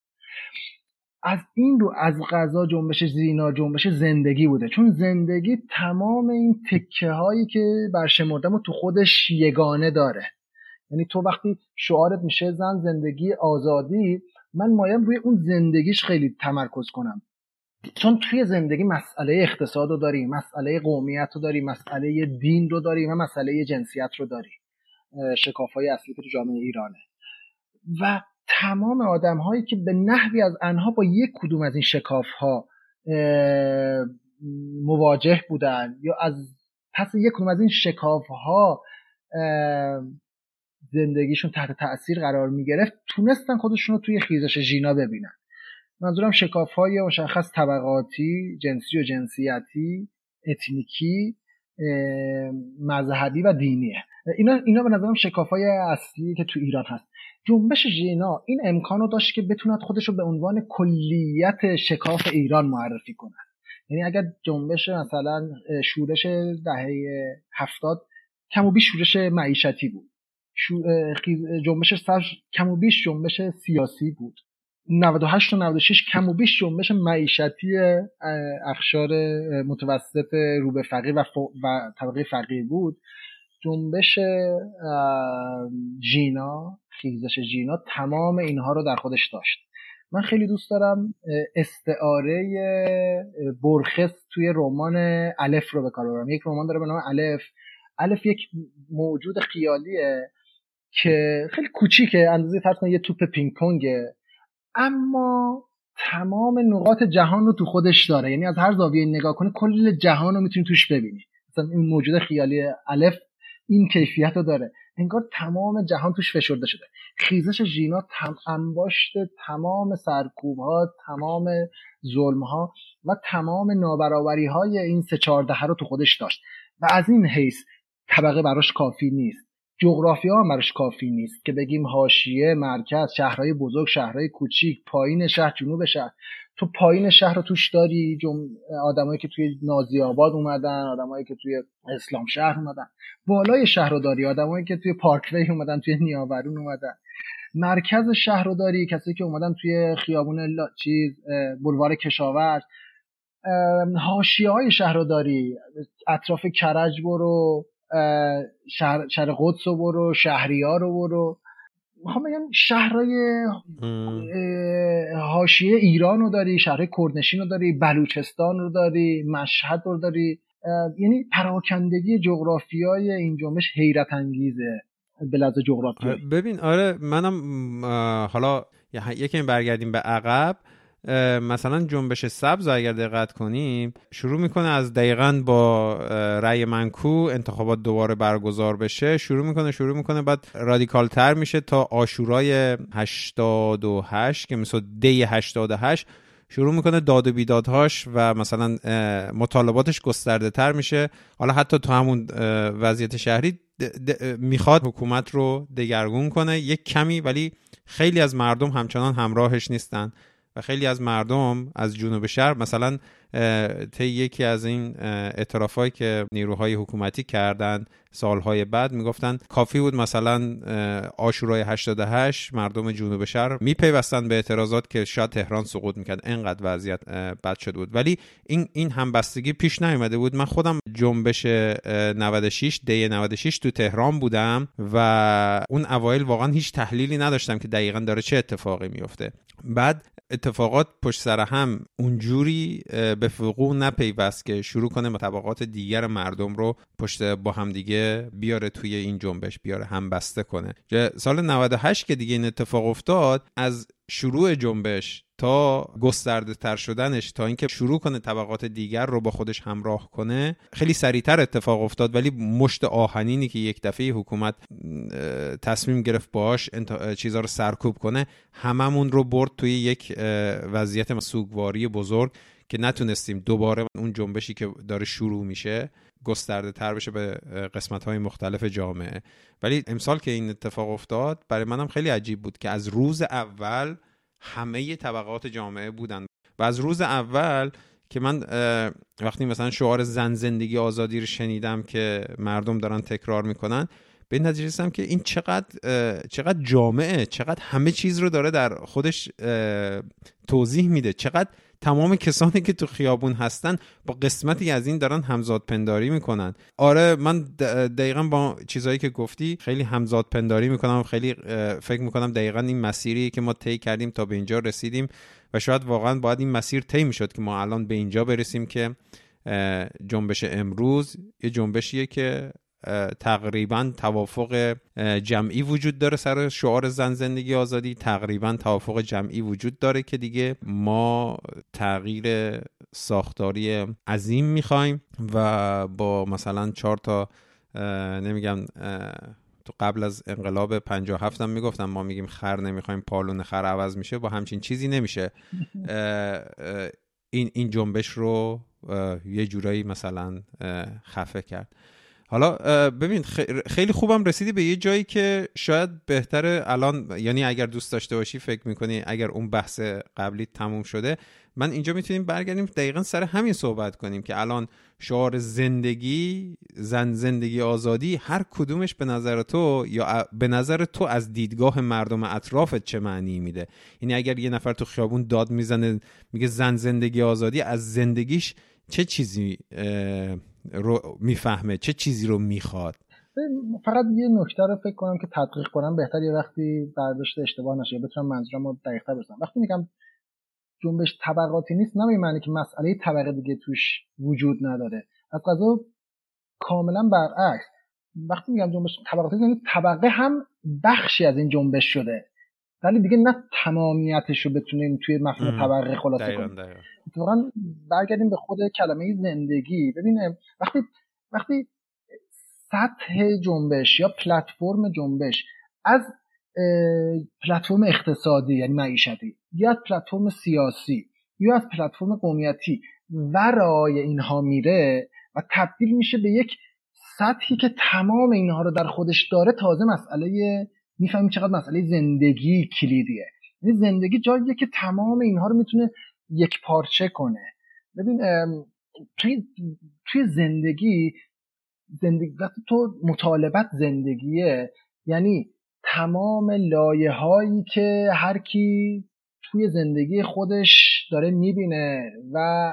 از این رو از غذا جنبش زینا جنبش زندگی بوده. چون زندگی تمام این تکه هایی که برشمردم و تو خودش یگانه داره. یعنی تو وقتی شعارت میشه زن زندگی آزادی من مایم روی اون زندگیش خیلی تمرکز کنم. چون توی زندگی مسئله اقتصاد رو داری مسئله قومیت رو داری مسئله دین رو داری و مسئله جنسیت رو داری شکاف های اصلی که تو جامعه ایرانه. و تمام آدم هایی که به نحوی از انها با یک کدوم از این شکاف ها مواجه بودن یا از پس یک کدوم از این شکاف ها زندگیشون تحت تاثیر قرار می گرفت تونستن خودشون رو توی خیزش ژینا ببینن. منظورم شکاف های مشخص طبقاتی جنسی و جنسیتی اتنیکی مذهبی و دینیه. اینا اینا به نظرم شکاف های اصلی که تو ایران هست. جنبش ژینا این امکان رو داشت که بتوند خودش رو به عنوان کلیت شکاف ایران معرفی کنه یعنی اگر جنبش مثلا شورش دهه هفتاد کم و بیش شورش معیشتی بود. جنبش سر کم و بیش جنبش سیاسی بود. 98 و 96 کم و بیش جنبش معیشتی اخشار متوسط رو به فقیر و, و طبقه فقیر بود. جنبش جینا خیزش جینا تمام اینها رو در خودش داشت. من خیلی دوست دارم استعاره برخس توی رمان الف رو به کار ببرم. یک رمان داره به نام الف. الف یک موجود خیالیه که خیلی کوچیکه اندازه فرض یه توپ پینگ پونگه. اما تمام نقاط جهان رو تو خودش داره. یعنی از هر زاویه نگاه کنی کل جهان رو می‌تونی توش ببینی. مثلا این موجود خیالی الف این کیفیت رو داره. انگار تمام جهان توش فشرده شده. خیزش ژینا تم انباشت تمام سرکوب ها تمام ظلم ها و تمام نابرابری های این سه چهارده رو تو خودش داشت. و از این حیث طبقه براش کافی نیست. جغرافیا هم براش کافی نیست که بگیم حاشیه مرکز شهرهای بزرگ شهرهای کوچیک پایین شهر جنوب شهر. تو پایین شهر رو توش داری؟ جم... آدمایی که توی نازی آباد اومدن آدمایی که توی اسلام شهر اومدن. بالای شهر رو داری. آدمایی که توی پارکوی اومدن توی نیاورون اومدن. مرکز شهر رو داری. کسی که اومدن توی خیابون چیز بلوار کشاورز. حاشیه های شهر رو داری. اطراف کرج برو شهر, شهر قدس رو برو شهریار رو برو. می‌خوام بگم شهرهای حاشیه ایران رو داری شهرهای کردنشین رو داری بلوچستان رو داری مشهد رو داری. یعنی پراکندگی جغرافیای این جنبش حیرت انگیزه به لحاظ جغرافیایی. ببین آره منم حالا یکی برگردیم به عقب. مثلا جنبش سبز اگر دقت کنیم شروع می‌کنه از دقیقا با رأی منکو انتخابات دوباره برگزار بشه. شروع می‌کنه شروع می‌کنه بعد رادیکال تر میشه تا آشورای 88 که مثل دی 88 شروع می‌کنه داد و بیدادهاش و مثلا مطالباتش گسترده تر میشه. حالا حتی تو همون وضعیت شهری می‌خواد حکومت رو دگرگون کنه. یک کمی ولی خیلی از مردم همچنان همراهش نیستن. و خیلی از مردم از جنوب شهر مثلا طی یکی از این اعترافایی که نیروهای حکومتی کردن سالهای بعد می‌گفتن کافی بود مثلا آشورای 88 مردم جنوب شهر میپیوستن به اعتراضات که شاید تهران سقوط می‌کرد. انقدر وضعیت بد شده بود. ولی این این همبستگی پیش نیومده بود. من خودم جنبش 96 دی 96 تو تهران بودم و اون اوایل واقعا هیچ تحلیلی نداشتم که دقیقا داره چه اتفاقی میفته بعد اتفاقات پشت سر هم اونجوری به وقوع نپیوست که شروع کنه با طبقات دیگر مردم رو پشت با هم دیگه بیاره توی این جنبش بیاره هم بسته کنه. سال 98 که دیگه این اتفاق افتاد از شروع جنبش تا گسترده تر شدنش تا اینکه شروع کنه طبقات دیگر رو با خودش همراه کنه خیلی سریعتر اتفاق افتاد. ولی مشت آهنینی که یک دفعه حکومت تصمیم گرفت باش چیزها رو سرکوب کنه هممون رو برد توی یک وضعیت سوگواری بزرگ. که نتونستیم دوباره اون جنبشی که داره شروع میشه گسترده تر بشه به قسمت های مختلف جامعه. ولی امسال که این اتفاق افتاد برای منم خیلی عجیب بود که از روز اول همه طبقات جامعه بودن. و از روز اول که من وقتی مثلا شعار زن زندگی آزادی رو شنیدم که مردم دارن تکرار می‌کنن به نتیجه رسیدم که این چقدر چقدر جامعه چقدر همه چیز رو داره در خودش توضیح میده. چقدر تمام کسانی که تو خیابون هستن با قسمتی از این دارن همزاد پنداری می‌کنن. آره من دقیقا با چیزهایی که گفتی خیلی همزاد پنداری می‌کنم خیلی فکر می‌کنم دقیقا این مسیری که ما طی کردیم تا به اینجا رسیدیم و شاید واقعا باید این مسیر طی می‌شد که ما الان به اینجا برسیم که جنبش امروز یه جنبشیه که تقریبا توافق جمعی وجود داره سر شعار زن زندگی آزادی. تقریبا توافق جمعی وجود داره که دیگه ما تغییر ساختاری عظیم می‌خوایم و با مثلا چهار تا نمیگم تو قبل از انقلاب 57 هم می‌گفتم ما میگیم خر نمی‌خوایم پالون خر عوض میشه با همچین چیزی نمیشه. *laughs* این این جنبش رو یه جورایی مثلا خفه کرد. حالا ببین خیلی خوبم رسیدی به یه جایی که شاید بهتره الان یعنی اگر دوست داشته باشی فکر می‌کنی اگر اون بحث قبلی تموم شده من اینجا می‌تونیم برگردیم دقیقا سر همین صحبت کنیم که الان شعار زندگی زن زندگی آزادی هر کدومش به نظر تو یا به نظر تو از دیدگاه مردم اطرافت چه معنی میده؟ یعنی اگر یه نفر تو خیابون داد می‌زنه میگه زن زندگی آزادی از زندگیش چه چیزی رو می‌فهمه چه چیزی رو می‌خواد. فقط یه نکته رو فکر کنم که تدقیق کنم بهتر یه وقتی برداشت اشتباه نشه بتونم منظورم رو دقیقتر برسم وقتی میگم جنبش طبقاتی نیست نه معنی که مسئله طبقه دیگه توش وجود نداره. از قضا کاملا برعکس. وقتی میگم جنبش طبقاتی یعنی طبقه هم بخشی از این جنبش شده. ولی دیگه نه تمامیتش رو بتونیم توی مفهوم طبقه خلاصه کنیم. اتفاقا برگردیم به خود کلمه زندگی. ببینیم وقتی وقتی سطح جنبش یا پلتفرم جنبش از پلتفرم اقتصادی یعنی معیشتی یا از پلتفرم سیاسی یا از پلتفرم قومیتی ورای اینها میره و تبدیل میشه به یک سطحی که تمام اینها رو در خودش داره تازه مسئله می‌فهمیم چقدر مسئله زندگی کلیدیه. یعنی زندگی جاییه که تمام اینها رو می‌تونه یک پارچه کنه. ببین توی, توی زندگی زندگی وقتی تو مطالبت زندگیه یعنی تمام لایه هایی که هر کی توی زندگی خودش داره می‌بینه و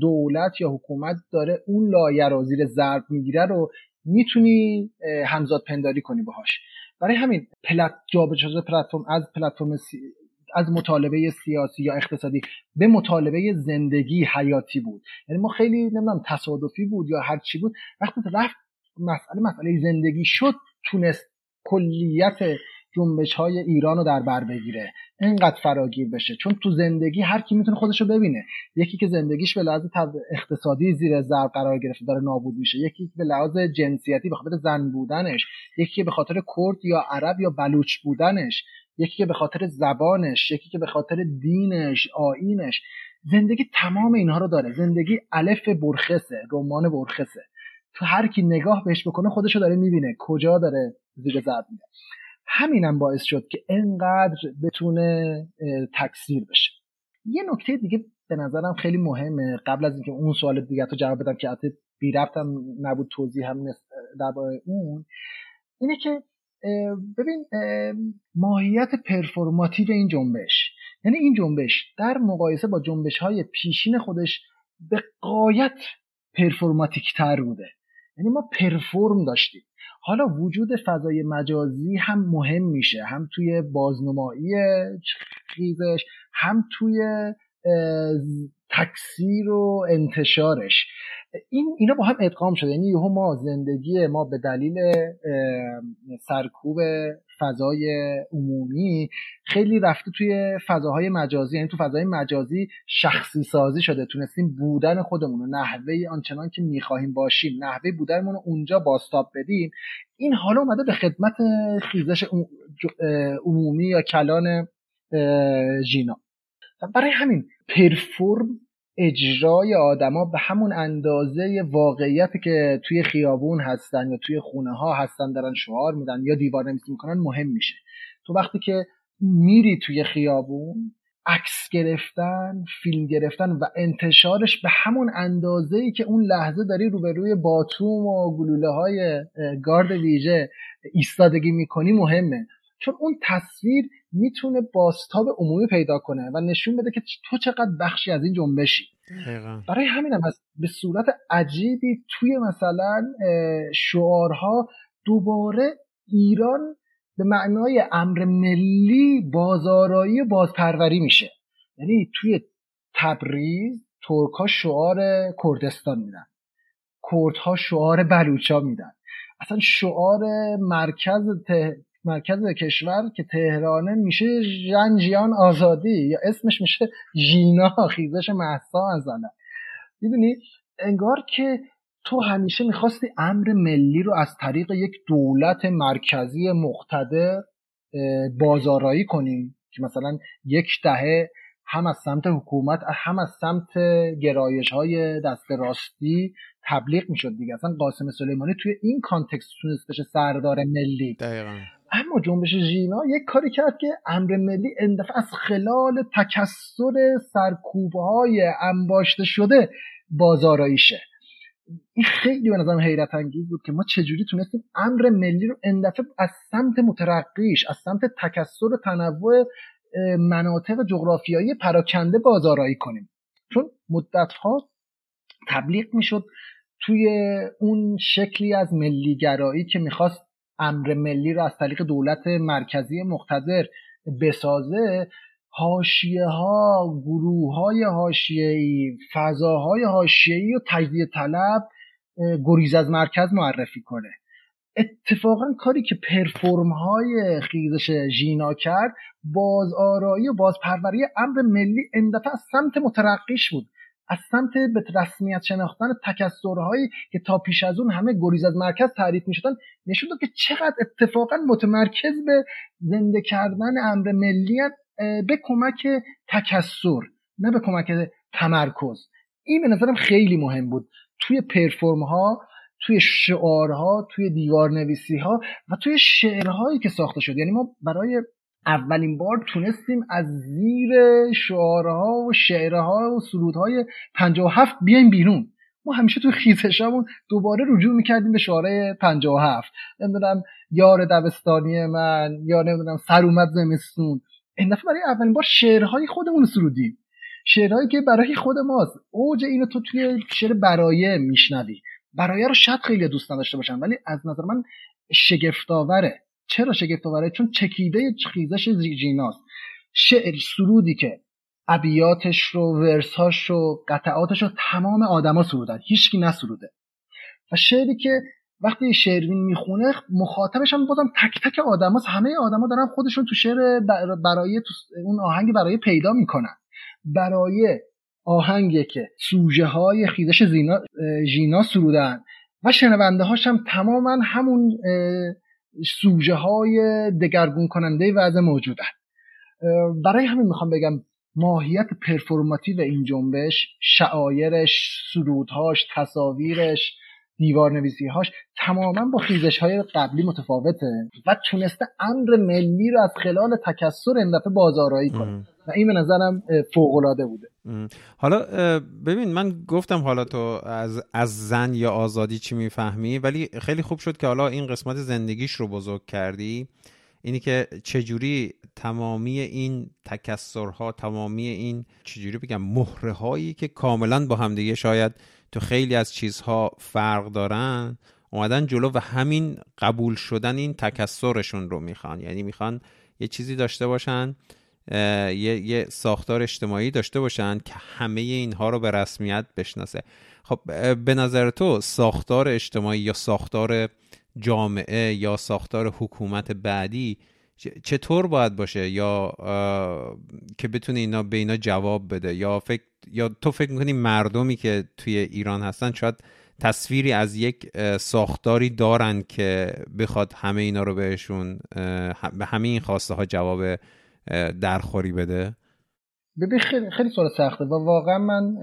دولت یا حکومت داره اون لایه رو زیر ضرب می‌گیره رو می‌تونی همزاد پنداری کنی باهاش. برای همین پلت جابجا پلتفرم از پلتفرم از مطالبه سیاسی یا اقتصادی به مطالبه زندگی حیاتی بود. یعنی ما خیلی نمی‌دونم تصادفی بود یا هر چی بود. وقتی رفت مسئله مسئله زندگی شد تونست کلیت جنبش های ایران رو در بر بگیره. اینقدر فراگیر بشه. چون تو زندگی هر کی می‌تونه خودش رو ببینه. یکی که زندگیش به لحاظ اقتصادی زیر ضرب قرار گرفته داره نابود میشه. یکی که به لحاظ جنسیتی به خاطر زن بودنش یکی که به خاطر کرد یا عرب یا بلوچ بودنش یکی که به خاطر زبانش یکی که به خاطر دینش آینش زندگی تمام اینها رو داره. زندگی الف برخسه رمان برخسه تو هر کی نگاه بهش بکنه خودشو داره می‌بینه. کجا داره زیر ضرب میده همینم باعث شد که انقدر بتونه تکثیر بشه. یه نکته دیگه به نظرم خیلی مهمه. قبل از اینکه اون سوال دیگه تو جواب بدم که حتی بی ربطم نبود توضیح هم درباره اون. اینه که ببین ماهیت پرفورماتیو این جنبش. یعنی این جنبش در مقایسه با جنبش های پیشین خودش به قایت پرفورماتیک تر بوده. یعنی ما پرفورم داشتیم. حالا وجود فضای مجازی هم مهم میشه. هم توی بازنمایی خیزش هم توی تکثیر و انتشارش. این اینا با هم ادغام شده. یعنی یهو ما زندگی ما به دلیل سرکوب فضای عمومی خیلی رفته توی فضاهای مجازی یعنی تو فضای مجازی شخصی سازی شده. تونستیم بودن خودمون رو نحوه آنچنان که می‌خواهیم باشیم نحوه بودنمون رو اونجا باستاب بدیم. این حالا اومده به خدمت خیزش عمومی یا کلان ژینا. برای همین پرفورم اجرای آدما به همون اندازه واقعیتی که توی خیابون هستن یا توی خونه ها هستن دارن شعار میدن یا دیوار نویسی می‌کنن مهم میشه. تو وقتی که میری توی خیابون عکس گرفتن فیلم گرفتن و انتشارش به همون اندازه ای که اون لحظه داری روبروی باتوم و گلوله های گارد ویژه ایستادگی می‌کنی مهمه. چون اون تصویر می‌تونه باستاب عمومی پیدا کنه و نشون بده که تو چقدر بخشی از این جنبشی. برای همین هم به صورت عجیبی توی مثلا شعارها دوباره ایران به معنای امر ملی بازارایی و بازپروری میشه. یعنی توی تبریز ترک شعار کردستان میدن. کردها شعار بلوچا میدن. اصلا شعار مرکز مرکز کشور که تهرانه میشه ژنجیان آزادی یا اسمش میشه ژینا خیزش محسا مثلا می‌دونی؟ انگار که تو همیشه می‌خواستی امر ملی رو از طریق یک دولت مرکزی مقتدر بازارایی کنی که مثلا یک دهه هم از سمت حکومت هم از سمت گرایش های دست راستی تبلیغ می‌شد دیگه. اصلا قاسم سلیمانی توی این کانتکست تونست بشه سردار ملی. دقیقا. اما جنبش ژینا یک کاری کرد که امر ملی اندفع از خلال تکسر سرکوبه های انباشته شده بازارایی شه این خیلی به نظرم حیرت انگیز بود که ما چجوری تونستیم امر ملی رو اندفعه از سمت مترقیش از سمت تکسر و تنوع مناطق جغرافیایی پراکنده بازارایی کنیم. چون مدتها تبلیغ می‌شد توی اون شکلی از ملیگرایی که می‌خواست امر ملی رو از طریق دولت مرکزی مقتدر بسازه هاشیه ها گروه های هاشیهی فضاهای هاشیهی و تجدید طلب گریز از مرکز معرفی کنه. اتفاقا کاری که پرفورم های خیزش ژینا کرد بازآرایی و بازپروری امر ملی اندفعه از سمت مترقیش بود. از سمت به رسمیت شناختن تکسرهایی که تا پیش از اون همه گریز از مرکز تعریف می شدن نشون داد که چقدر اتفاقا متمرکز به زنده کردن امر ملی به کمک تکسر نه به کمک تمرکز. این به نظرم خیلی مهم بود. توی پرفورم ها توی شعارها توی دیوار نویسی ها و توی شعرهایی که ساخته شد. یعنی ما برای اولین بار تونستیم از زیر شعارها و شعرها و سرودهای 57 بیایم بیرون. ما همیشه توی خیزشمون دوباره رجوع می‌کردیم به شعاره 57 نمی‌دونم یار دبستانی من یا نمی‌دونم سر اومد زمستون. این دفعه برای اولین بار شعرهای خودمون سرودیم. شعرهایی که برای خود ماست. اوج اینو تو توی شعر برایه میشنوی. برایه رو شاید خیلی دوست نداشته باشن ولی از نظر من شگفتآوره. چرا شگفتآوره چون چکیده خیزش جیناست شعر سرودی که ابیاتش رو ورسهاش رو قطعاتش رو تمام آدما سرودن. هیچکی نسروده. و شعری که وقتی شعرین می‌خونه مخاطبش هم بازم تک تک آدماست. همه آدما دارن خودشون تو شعر برای تو اون آهنگ برای پیدا می‌کنن. برای آهنگی که سوژه های خیزش زینا ژینا سرودن. و شنونده هاش هم تماما همون سوژه های دگرگون کننده وضع موجودن. برای همین می‌خوام بگم ماهیت پرفورماتیو این جنبش شعایرش سرودهاش تصاویرش دیوار نویسی هاش تماما با خیزش های قبلی متفاوته و تونسته امر ملی رو از خلال تکسر این دفعه بازارایی کنه. و این به نظرم فوق العاده بوده. حالا ببین من گفتم حالا تو از از زن یا آزادی چی می‌فهمی؟ ولی خیلی خوب شد که حالا این قسمت زندگیش رو بزرگ کردی. اینی که چجوری تمامی این تکسرها تمامی این چجوری بگم مهره هایی که کاملا با همدیگه شاید تو خیلی از چیزها فرق دارن اومدن جلو و همین قبول شدن این تکسرشون رو می‌خوان. یعنی می‌خوان یه چیزی داشته باشن یه،, یه ساختار اجتماعی داشته باشن که همه اینها رو به رسمیت بشناسه. خب به نظر تو ساختار اجتماعی یا ساختار جامعه یا ساختار حکومت بعدی چطور باید باشه؟ یا که بتونه اینا به اینا جواب بده؟ یا فکر یا تو فکر می‌کنی مردمی که توی ایران هستن شاید تصویری از یک ساختاری دارن که بخواد همه اینا رو بهشون به همه این خواسته ها جواب درخوری بده؟ ببین خیلی خیلی سوال سخته و واقعا من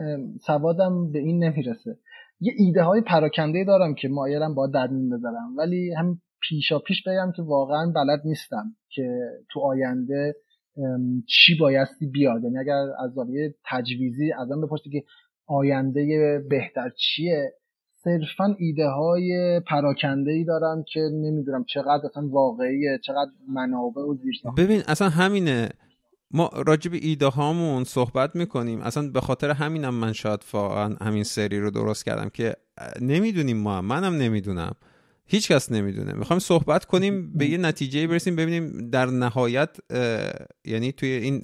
سوادم به این نمی‌رسه. یه ایده های پراکنده دارم که مایلم با درمین بذارم ولی هم پیشا پیش بگم که واقعا بلد نیستم که تو آینده چی بایستی بیاد. یعنی اگر از زاویه تجویزی ازم بپرسی که آینده بهتر چیه صرفا ایده های پراکنده ای دارم که نمی‌دونم چقدر اصلا واقعیه چقدر منابع و زیر ببین اصلا همینه. ما راجب ایده هامون صحبت می‌کنیم. اصلا به خاطر همینم من شاید واقعا همین سری رو درست کردم که نمی‌دونیم ما منم نمی‌دونم. هیچ کس نمی‌دونه. می‌خوایم صحبت کنیم به یه نتیجه برسیم ببینیم در نهایت یعنی توی این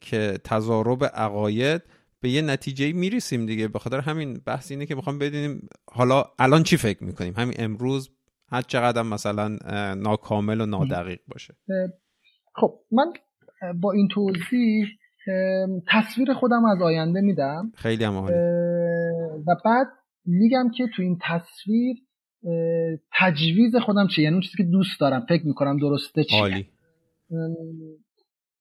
که تضارب عقاید به یه نتیجه می‌رسیم دیگه. به خاطر همین بحث اینه که می‌خوام بدونیم حالا الان چی فکر می‌کنیم؟ همین امروز هر چقدر مثلا ناکامل و نادقیق باشه. خب من با این توضیح تصویر خودم از آینده میدم. خیلی هم و بعد میگم که تو این تصویر تجویز خودم چیه؟ یعنی اون چیزی که دوست دارم فکر می‌کنم درسته چیه؟ عالی.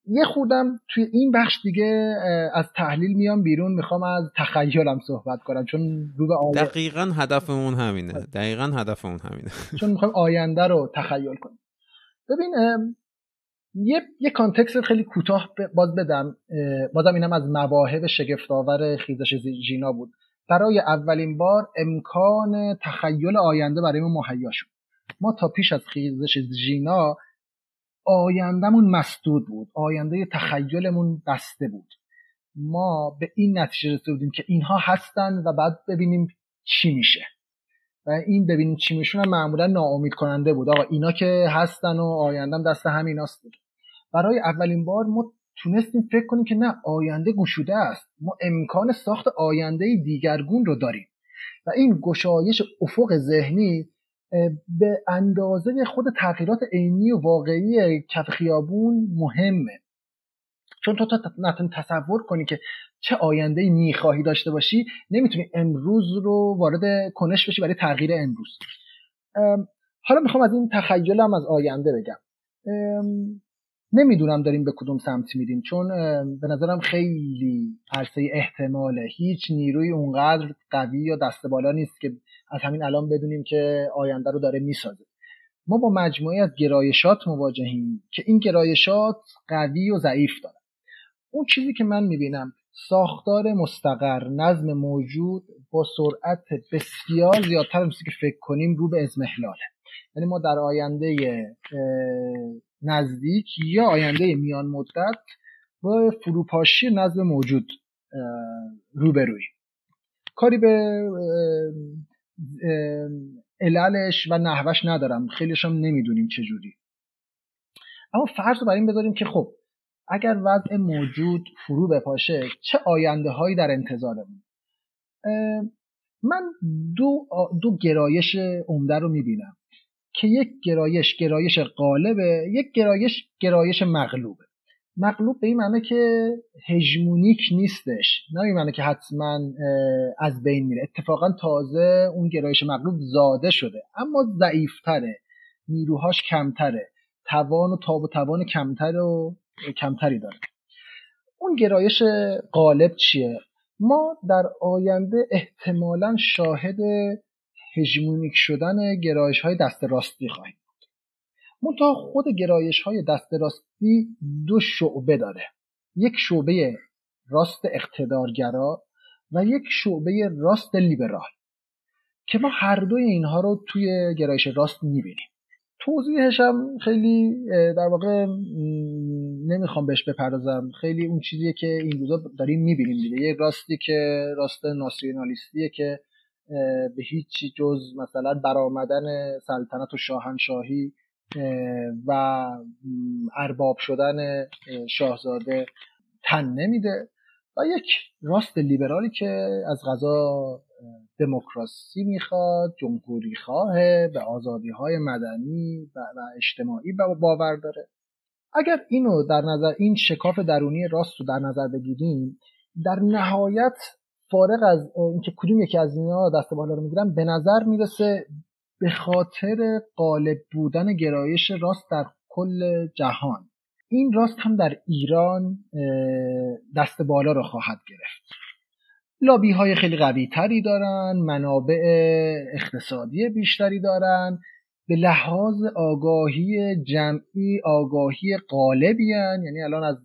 یه خودم توی این بخش دیگه از تحلیل میام بیرون می‌خوام از تخیلم صحبت کنم چون رو به آینده دقیقا هدفمون همینه. دقیقا هدفمون همینه. چون می‌خوام آینده رو تخیل کنیم ببین یه یه کانتکست خیلی کوتاه باز بدم بازم اینم از مواهب شگفتآور خیزش ژینا بود. برای اولین بار امکان تخیل آینده برای ما مهیا شد. ما تا پیش از خیزش ژینا آیندهمون مسدود بود. آینده تخیلمون بسته بود. ما به این نتیجه رسیده بودیم که اینها هستن و بعد ببینیم چی میشه. و این ببینیم چی میشون معمولا ناامید کننده بود. آقا اینا که هستن و آیندهم دست همیناست بود برای اولین بار ما تونستیم فکر کنیم که نه آینده گشوده است. ما امکان ساخت آینده دیگرگون رو داریم. و این گشایش افق ذهنی به اندازه خود تغییرات عینی و واقعی کف خیابون مهمه. چون تو تا نتونی تصور کنی که چه آینده می‌خواهی داشته باشی نمی‌تونی امروز رو وارد کنش بشی برای تغییر امروز. حالا می‌خوام از این تخیلم از آینده بگم. نمی‌دونم داریم به کدوم سمت میریم چون به نظرم خیلی عرصه احتماله. هیچ نیروی اونقدر قوی یا دست بالا نیست که از همین الان بدونیم که آینده رو داره می‌سازه. ما با مجموعه از گرایشات مواجهیم که این گرایشات قوی و ضعیف دارن. اون چیزی که من می‌بینم ساختار مستقر نظم موجود با سرعت بسیار زیادتر از که فکر کنیم رو به ازمهلاله یعنی ما در آینده نزدیک یا آینده میان مدت با فروپاشی نظم موجود روبروی کاری به عللش و نحوش ندارم. خیلیش هم نمی‌دونیم چجوری. اما فرض رو بر این بذاریم که خب اگر وضع موجود فرو بپاشه چه آینده هایی در انتظارمون؟ من دو, دو گرایش عمده رو می‌بینم که یک گرایش گرایش غالبه یک گرایش گرایش مغلوبه. مغلوب به این معنی که هژمونیک نیستش نه این معنی که حتما از بین میره. اتفاقا تازه اون گرایش مغلوب زاده شده اما ضعیفتره نیروهاش کمتره. توان و تاب و توان کمتر و کمتری داره. اون گرایش غالب چیه؟ ما در آینده احتمالا شاهد هژمونیک شدن گرایش های دست راستی خواهیم منتها خود گرایش های دست راستی دو شعبه داره. یک شعبه راست اقتدارگرا و یک شعبه راست لیبرال که ما هر دوی اینها رو توی گرایش راست می‌بینیم. توضیحش هم خیلی در واقع نمی‌خوام بهش بپردازم. خیلی اون چیزیه که این روزا داریم می‌بینیم دیگه. یک راستی که راست ناسیونالیستیه که به هیچی جز مثلا برآمدن سلطنت و شاهنشاهی و ارباب شدن شاهزاده تن نمیده. یک راست لیبرالی که از غذا دموکراسی می‌خواد جمهوری خواهه به آزادی های مدنی و اجتماعی باور داره. اگر اینو در نظر این شکاف درونی راست رو در نظر بگیریم در نهایت فارغ از اینکه کدوم یکی از اینا دست بالا رو می‌گیرن به نظر می‌رسه به خاطر غالب بودن گرایش راست در کل جهان. این راست هم در ایران دست بالا رو خواهد گرفت. لابی های خیلی قوی تری دارن منابع اقتصادی بیشتری دارن به لحاظ آگاهی جمعی آگاهی غالبی یعنی الان از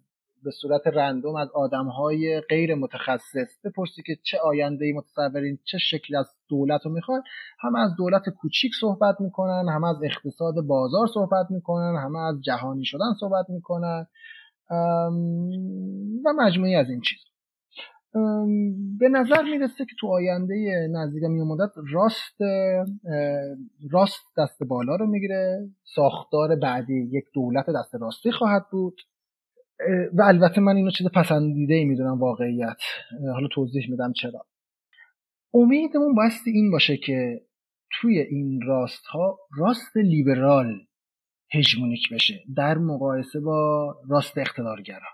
به صورت رندوم از آدم های غیر متخصص. بپرسی که چه آینده متصورین چه شکلی از دولت رو می‌خوان. هم از دولت کوچیک صحبت می‌کنن هم از اقتصاد بازار صحبت می‌کنن هم از جهانی شدن صحبت می‌کنن. و مجموعی از این چیز. به نظر می‌رسه که تو آینده نزدیک مدت راست راست دست بالا رو می‌گیره. ساختار بعدی یک دولت دست راستی خواهد بود. و البته من اینو چیز پسندیده ای می‌دونم واقعیت. حالا توضیح میدم چرا. امیدمون بایستی این باشه که توی این راست ها راست لیبرال هژمونیک بشه در مقایسه با راست اقتدارگرا.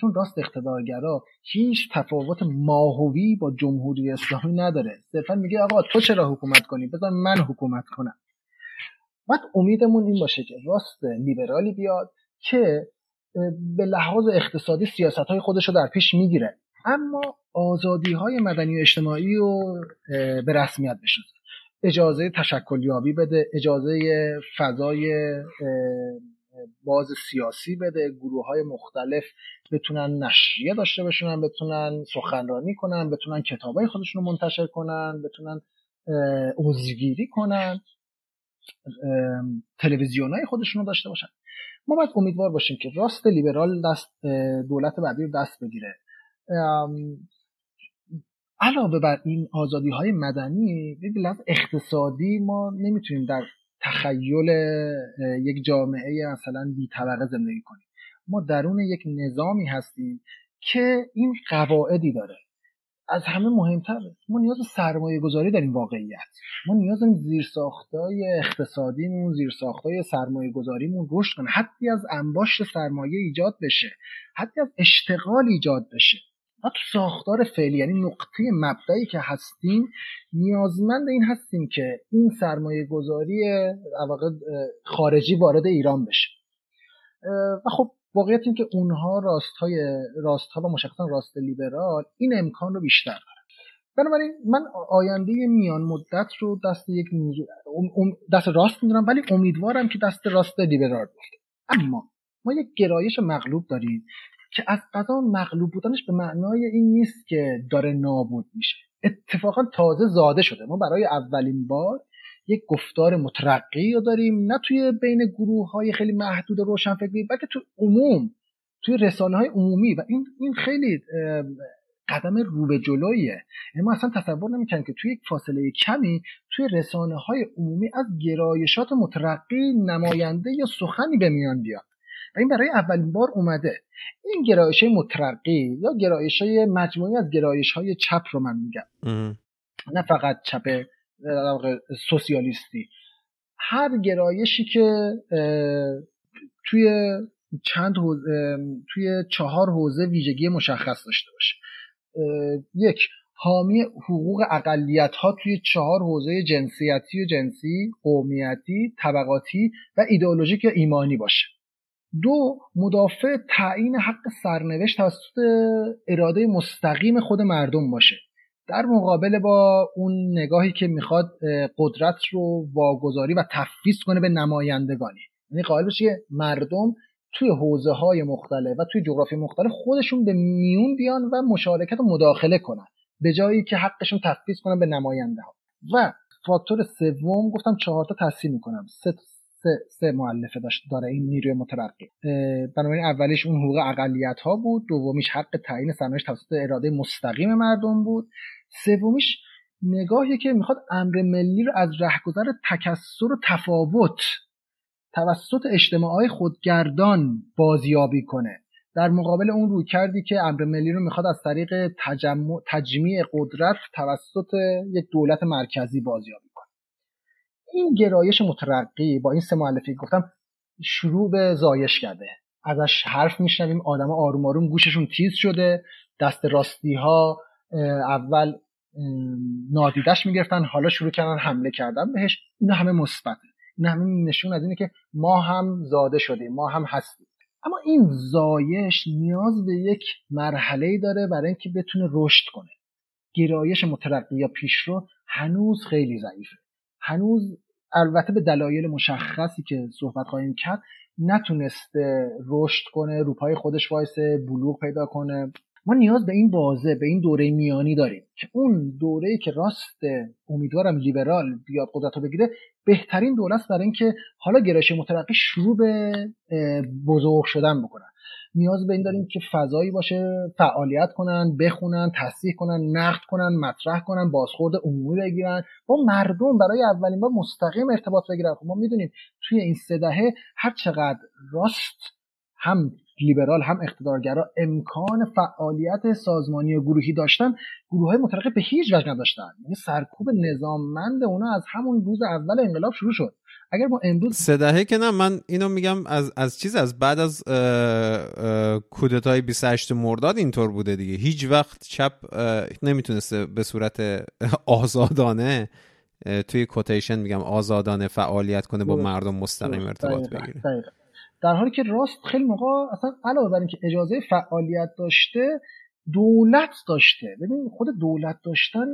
چون راست اقتدارگرا هیچ تفاوت ماهوی با جمهوری اسلامی نداره. صرفا میگه آقا تو چرا حکومت کنی؟ بذار من حکومت کنم. بعد امیدمون این باشه که راست لیبرالی بیاد که به لحاظ اقتصادی سیاست های خودش رو در پیش می‌گیره. اما آزادی های مدنی و اجتماعی رو به رسمیت بشناسه. اجازه تشکلیابی بده اجازه فضای باز سیاسی بده گروه های مختلف بتونن نشریه داشته باشن بتونن سخنرانی کنن بتونن کتاب های خودشون رو منتشر کنن بتونن عضوگیری کنن تلویزیون های خودشون رو داشته باشن. ما باید امیدوار باشیم که راست لیبرال دست دولت بعدی رو دست بگیره. علاوه بر این آزادی های مدنی به اقتصادی ما نمی‌تونیم در تخیل یک جامعه مثلا بی طبقه زندگی کنیم. ما درون یک نظامی هستیم که این قواعدی داره. از همه مهمتر ما نیاز به سرمایه گذاری داریم واقعیت. ما نیاز داریم زیر ساختای اقتصادیمون زیر ساختای سرمایه گذاریمون رشد کنه. حتی از انباشت سرمایه ایجاد بشه. حتی از اشتغال ایجاد بشه. ما تو ساختار فعلی یعنی نقطه مبدعی که هستیم نیازمند این هستیم که این سرمایه گذاری خارجی وارد ایران بشه. و خب واقعیت این که اونها راست های راست ها و مشخصا راست لیبرال این امکان رو بیشتر دارن. بنابراین من آینده میان مدت رو دست یک دست راست می‌دونم ولی امیدوارم که دست راست لیبرال باشه. اما ما یک گرایش مغلوب داریم که از قضا مغلوب بودنش به معنای این نیست که داره نابود میشه. اتفاقا تازه زاده شده. ما برای اولین بار یک گفتار مترقی رو داریم نه توی بین گروه های خیلی محدود و روشنفکری بلکه تو عموم توی رسانه های عمومی. و این این خیلی قدم رو به جلویه. یعنی ما اصلا تصور نمی‌کنیم که توی یک فاصله کمی توی رسانه های عمومی از گرایشات مترقی نماینده یا سخنی به میان بیاد و این برای اولین بار اومده. این گرایش های مترقی یا گرایش های مجموعی از گرایش های چپ رو من میگم. نه فقط چپ سوسیالیستی. هر گرایشی که توی چند حوزه، توی چهار حوزه ویژگی مشخص داشته باشه. یک حامی حقوق اقلیت ها توی چهار حوزه جنسیتی و جنسی قومیتی طبقاتی و ایدئولوژیک یا ایمانی باشه. دو مدافع تعیین حق سرنوشت توسط اراده مستقیم خود مردم باشه. در مقابل با اون نگاهی که می‌خواد قدرت رو واگذاری و تفویض کنه به نمایندگانی. یعنی قائل بشه مردم توی حوزه های مختلف و توی جغرافی مختلف خودشون به میون بیان و مشارکت و مداخله کنن. به جایی که حقشون تفویض کنن به نماینده ها و فاکتور سوم گفتم چهار تا تصحیح می‌کنم. سه سه, سه معلفه داشت داره این نیروی مترقی. بنابراین اولیش اون حقوق اقلیت ها بود دومیش حق تعیین سرنوشت توسط اراده مستقیم مردم بود. سومیش نگاهی که می‌خواد امر ملی رو از رهگذر تکسر و تفاوت توسط اجتماعای خودگردان بازیابی کنه. در مقابل اون روی کردی که امر ملی رو می‌خواد از طریق تجمیع قدرت توسط یک دولت مرکزی بازیابی این گرایش مترقی با این سه معلفی گفتم شروع به زایش کرده. ازش حرف میشنویم آدم آروم آروم گوششون تیز شده دست راستی ها اول نادیدش می‌گرفتن حالا شروع کردن حمله کردن. بهش اینا همه مثبته. این همین نشون از اینه که ما هم زاده شدیم ما هم هستیم. اما این زایش نیاز به یک مرحله داره برای اینکه بتونه رشد کنه. گرایش مترقی یا پیشرو هنوز خیلی ضعیفه. هنوز البته به دلایل مشخصی که صحبت خواهیم کرد نتونسته رشد کنه روپای خودش وایسه بلوغ پیدا کنه. ما نیاز به این بازه به این دوره میانی داریم که اون دوره که راست امیدوارم لیبرال بیاد قدرت رو بگیره بهترین دوره است برای اینکه حالا گرایش مترقی شروع به بزرگ شدن بکنن نیاز به این داریم که فضایی باشه فعالیت کنن بخونن تصحیح کنن نقد کنن مطرح کنن بازخورد عمومی بگیرن. با مردم برای اولین بار مستقیم ارتباط بگیرن. خب ما می‌دونیم توی این سه دهه هر چقدر راست هم لیبرال هم اقتدارگرا امکان فعالیت سازمانی و گروهی داشتن گروه های به هیچ وجه نداشتن. یعنی سرکوب نظاممند اونا از همون روز اول انقلاب شروع شد. اگر ما امروز سه دهه که نه من اینو میگم از از چیز از بعد از کودتای 28 مرداد اینطور بوده دیگه. هیچ وقت چپ نمی‌تونسته به صورت آزادانه توی کوتیشن میگم آزادانه فعالیت کنه با مردم مستقیم ارتباط بگیره. در حالی که راست خیلی موقع اصلا علاوه بر اینکه اجازه فعالیت داشته دولت داشته. ببین خود دولت داشتن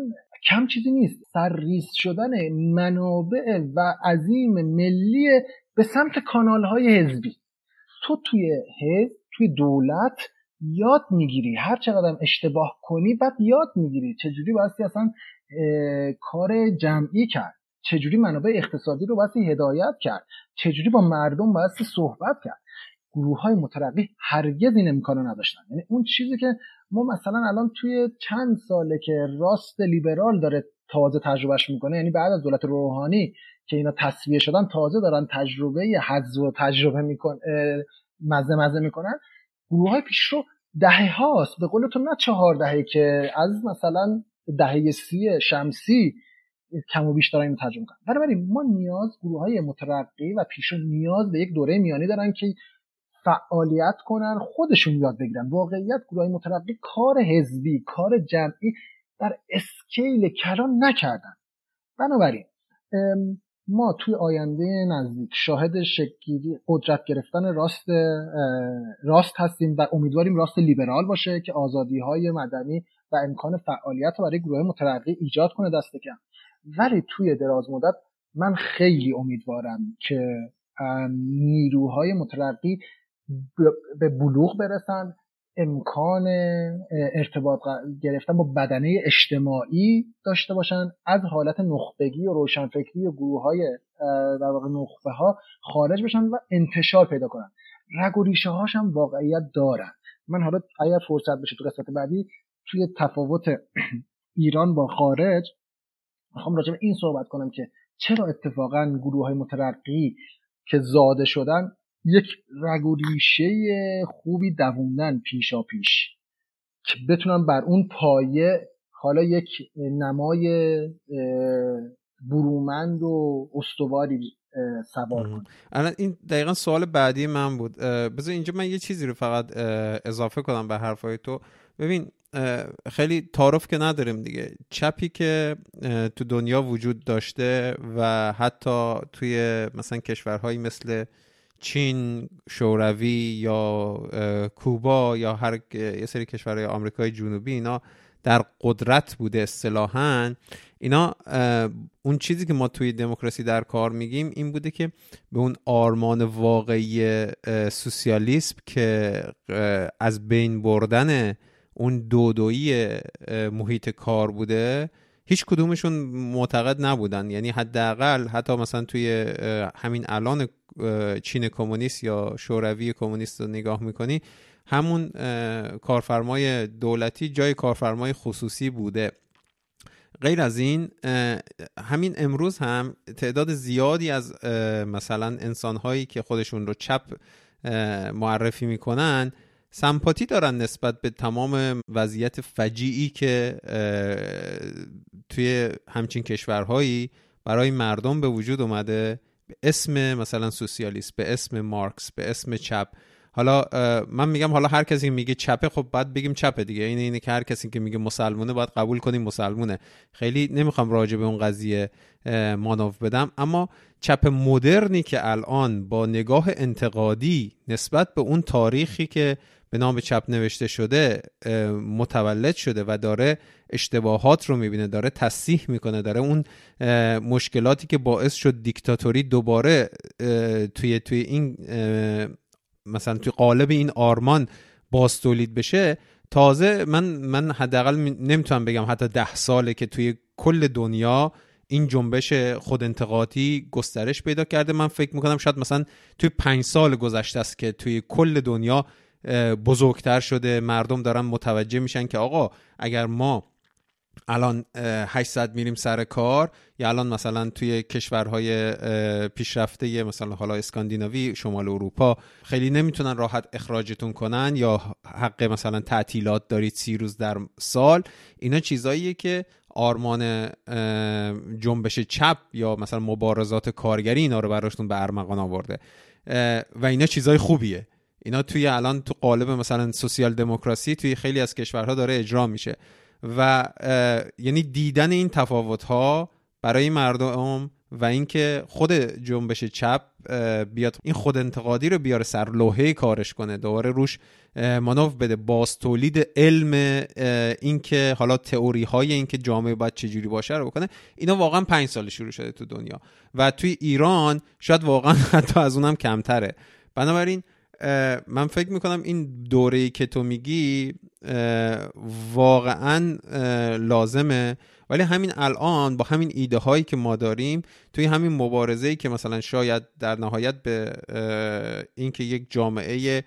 کم چیزی نیست. سرریز شدن منابع و عظیم ملی به سمت کانال های حزبی. تو توی حزب توی دولت یاد می‌گیری. هر چقدر اشتباه کنی بعد یاد می‌گیری چجوری بایستی اصلا کار جمعی کرد. چجوری منابع اقتصادی رو بایستی هدایت کرد. چجوری با مردم بایستی صحبت کرد. گروه های مترقی هرگز این امکانو نداشتن. یعنی اون چیزی که ما مثلا الان توی چند ساله که راست لیبرال داره تازه تجربهش می‌کنه یعنی بعد از دولت روحانی که اینا تصویه شدن تازه دارن تجربه حذف و تجربه میکن مزه مزه می‌کنن. گروه های پیش رو دهه هاست. به قول تو نه چهار دهه که از مثلا دهه سی شمسی کم و بیش دارن ترجمه کنن بنابراین ما نیاز گروه های مترقی و پیشو نیاز به یک دوره میانی دارن که فعالیت کنن خودشون یاد بگیرن. واقعیت گروه مترقی کار حزبی کار جمعی در اسکیل کلان نکردن. بنابراین ما توی آینده نزدیک شاهد شکلی قدرت گرفتن راست راست هستیم و امیدواریم راست لیبرال باشه که آزادی های مدنی و امکان فعالیت رو برای گروه مترقی ایجاد کنه دست کم. ولی توی دراز مدت من خیلی امیدوارم که نیروهای مترقی به بلوغ برسن امکان ارتباط گرفتن با بدنه اجتماعی داشته باشن. از حالت نخبگی و روشنفکری و گروه های در واقع نخبه ها خارج بشن و انتشار پیدا کنن. رگ و ریشه هاش هم واقعیت دارن. من حالا اگر فرصت بشه تو قسمت بعدی توی تفاوت *clears throat* ایران با خارج می‌خوام راجع به این صحبت کنم که چرا اتفاقا گروه های مترقی که زاده شدن یک رگ و ریشه خوبی دووندن پیشا پیش. که بتونن بر اون پایه حالا یک نمای برومند و استواری سوار کن الان این دقیقا سوال بعدی من بود. بذار اینجا من یه چیزی رو فقط اضافه کنم به حرفای تو. ببین خیلی تعارف که نداریم دیگه. چپی که تو دنیا وجود داشته و حتی توی مثلا کشورهایی مثل چین شوروی یا کوبا یا هر یه سری کشورهای آمریکای جنوبی اینا در قدرت بوده اصطلاحا. اینا اون چیزی که ما توی دموکراسی در کار میگیم این بوده که به اون آرمان واقعی سوسیالیسم که از بین بردن اون دودویی محیط کار بوده هیچ کدومشون معتقد نبودن. یعنی حداقل حتی مثلا توی همین الان چین کمونیست یا شوروی کمونیست رو نگاه می‌کنی همون کارفرمای دولتی جای کارفرمای خصوصی بوده. غیر از این همین امروز هم تعداد زیادی از مثلا انسانهایی که خودشون رو چپ معرفی می‌کنن سمپاتی دارن نسبت به تمام وضعیت فجیعی که توی همچین کشورهایی برای مردم به وجود اومده. به اسم مثلا سوسیالیست به اسم مارکس به اسم چپ. حالا من میگم حالا هر کسی میگه چپه خب بعد بگیم چپه دیگه. این اینه که هر کسی که میگه مسلمونه باید قبول کنیم مسلمونه. خیلی نمی‌خوام راجع به اون قضیه مانوف بدم. اما چپ مدرنی که الان با نگاه انتقادی نسبت به اون تاریخی که به نام چپ نوشته شده متولد شده و داره اشتباهات رو می‌بینه داره تصحیح می‌کنه داره اون مشکلاتی که باعث شد دیکتاتوری دوباره توی توی این مثلا توی قالب این آرمان باز تولید بشه. تازه من من حداقل نمی‌تونم بگم حتی ده ساله که توی کل دنیا این جنبش خود انتقادی گسترش پیدا کرده. من فکر می‌کنم شاید مثلا توی پنج سال گذشته است که توی کل دنیا بزرگتر شده. مردم دارن متوجه میشن که آقا اگر ما الان 800 میریم سر کار یا الان مثلا توی کشورهای پیشرفته مثلا حالا اسکاندیناوی شمال اروپا خیلی نمی‌تونن راحت اخراجتون کنن یا حق مثلا تعطیلات دارید سی روز در سال. اینا چیزاییه که آرمان جنبش چپ یا مثلا مبارزات کارگری اینا رو براشتون به ارمغان آورده. و اینا چیزای خوبیه. اینا توی الان تو قالب مثلا سوسیال دموکراسی توی خیلی از کشورها داره اجرا میشه. و یعنی دیدن این تفاوت ها برای مردم و اینکه خود جنبش چپ بیاد این خود انتقادی رو بیاره سر لوحه کارش کنه دوباره روش مانوف بده. باز تولید علم اینکه حالا تئوری های اینکه جامعه باید چجوری باشه رو بکنه اینا واقعا پنج سال شروع شده تو دنیا. و توی ایران شاید واقعا *laughs* حتی از اونم کمتره. بنابراین من فکر می‌کنم این دوره که تو میگی واقعا لازمه. ولی همین الان با همین ایده هایی که ما داریم توی همین مبارزه که مثلا شاید در نهایت به اینکه یک جامعه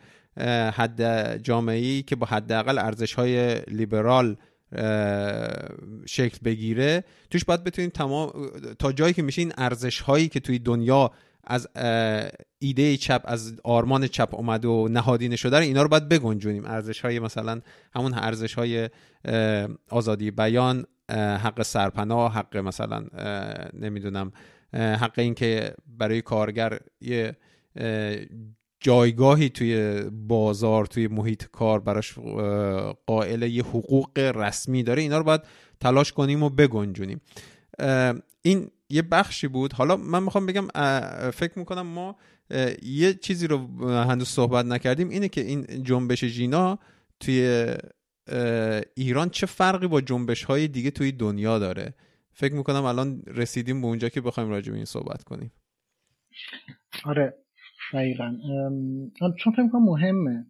حد جامعه که با حداقل ارزش های لیبرال شکل بگیره توش باید بتونیم تمام تا جایی که میشه این ارزش هایی که توی دنیا از ایده چپ از آرمان چپ اومده و نهادینه شده رو اینا رو باید بگنجونیم. ارزش های مثلا همون ارزش های آزادی بیان حق سرپناه حق مثلا نمی‌دونم حق این که برای کارگر یه جایگاهی توی بازار توی محیط کار براش قائل یه حقوق رسمی داره. اینا رو باید تلاش کنیم و بگنجونیم. این یه بخشی بود. حالا من می‌خوام بگم فکر می‌کنم ما یه چیزی رو هنوز صحبت نکردیم. اینه که این جنبش جینا توی ایران چه فرقی با جنبش های دیگه توی دنیا داره؟ فکر می‌کنم الان رسیدیم به اونجا که بخوایم راجع به این صحبت کنیم. آره دقیقا. چون فکر می‌کنم مهمه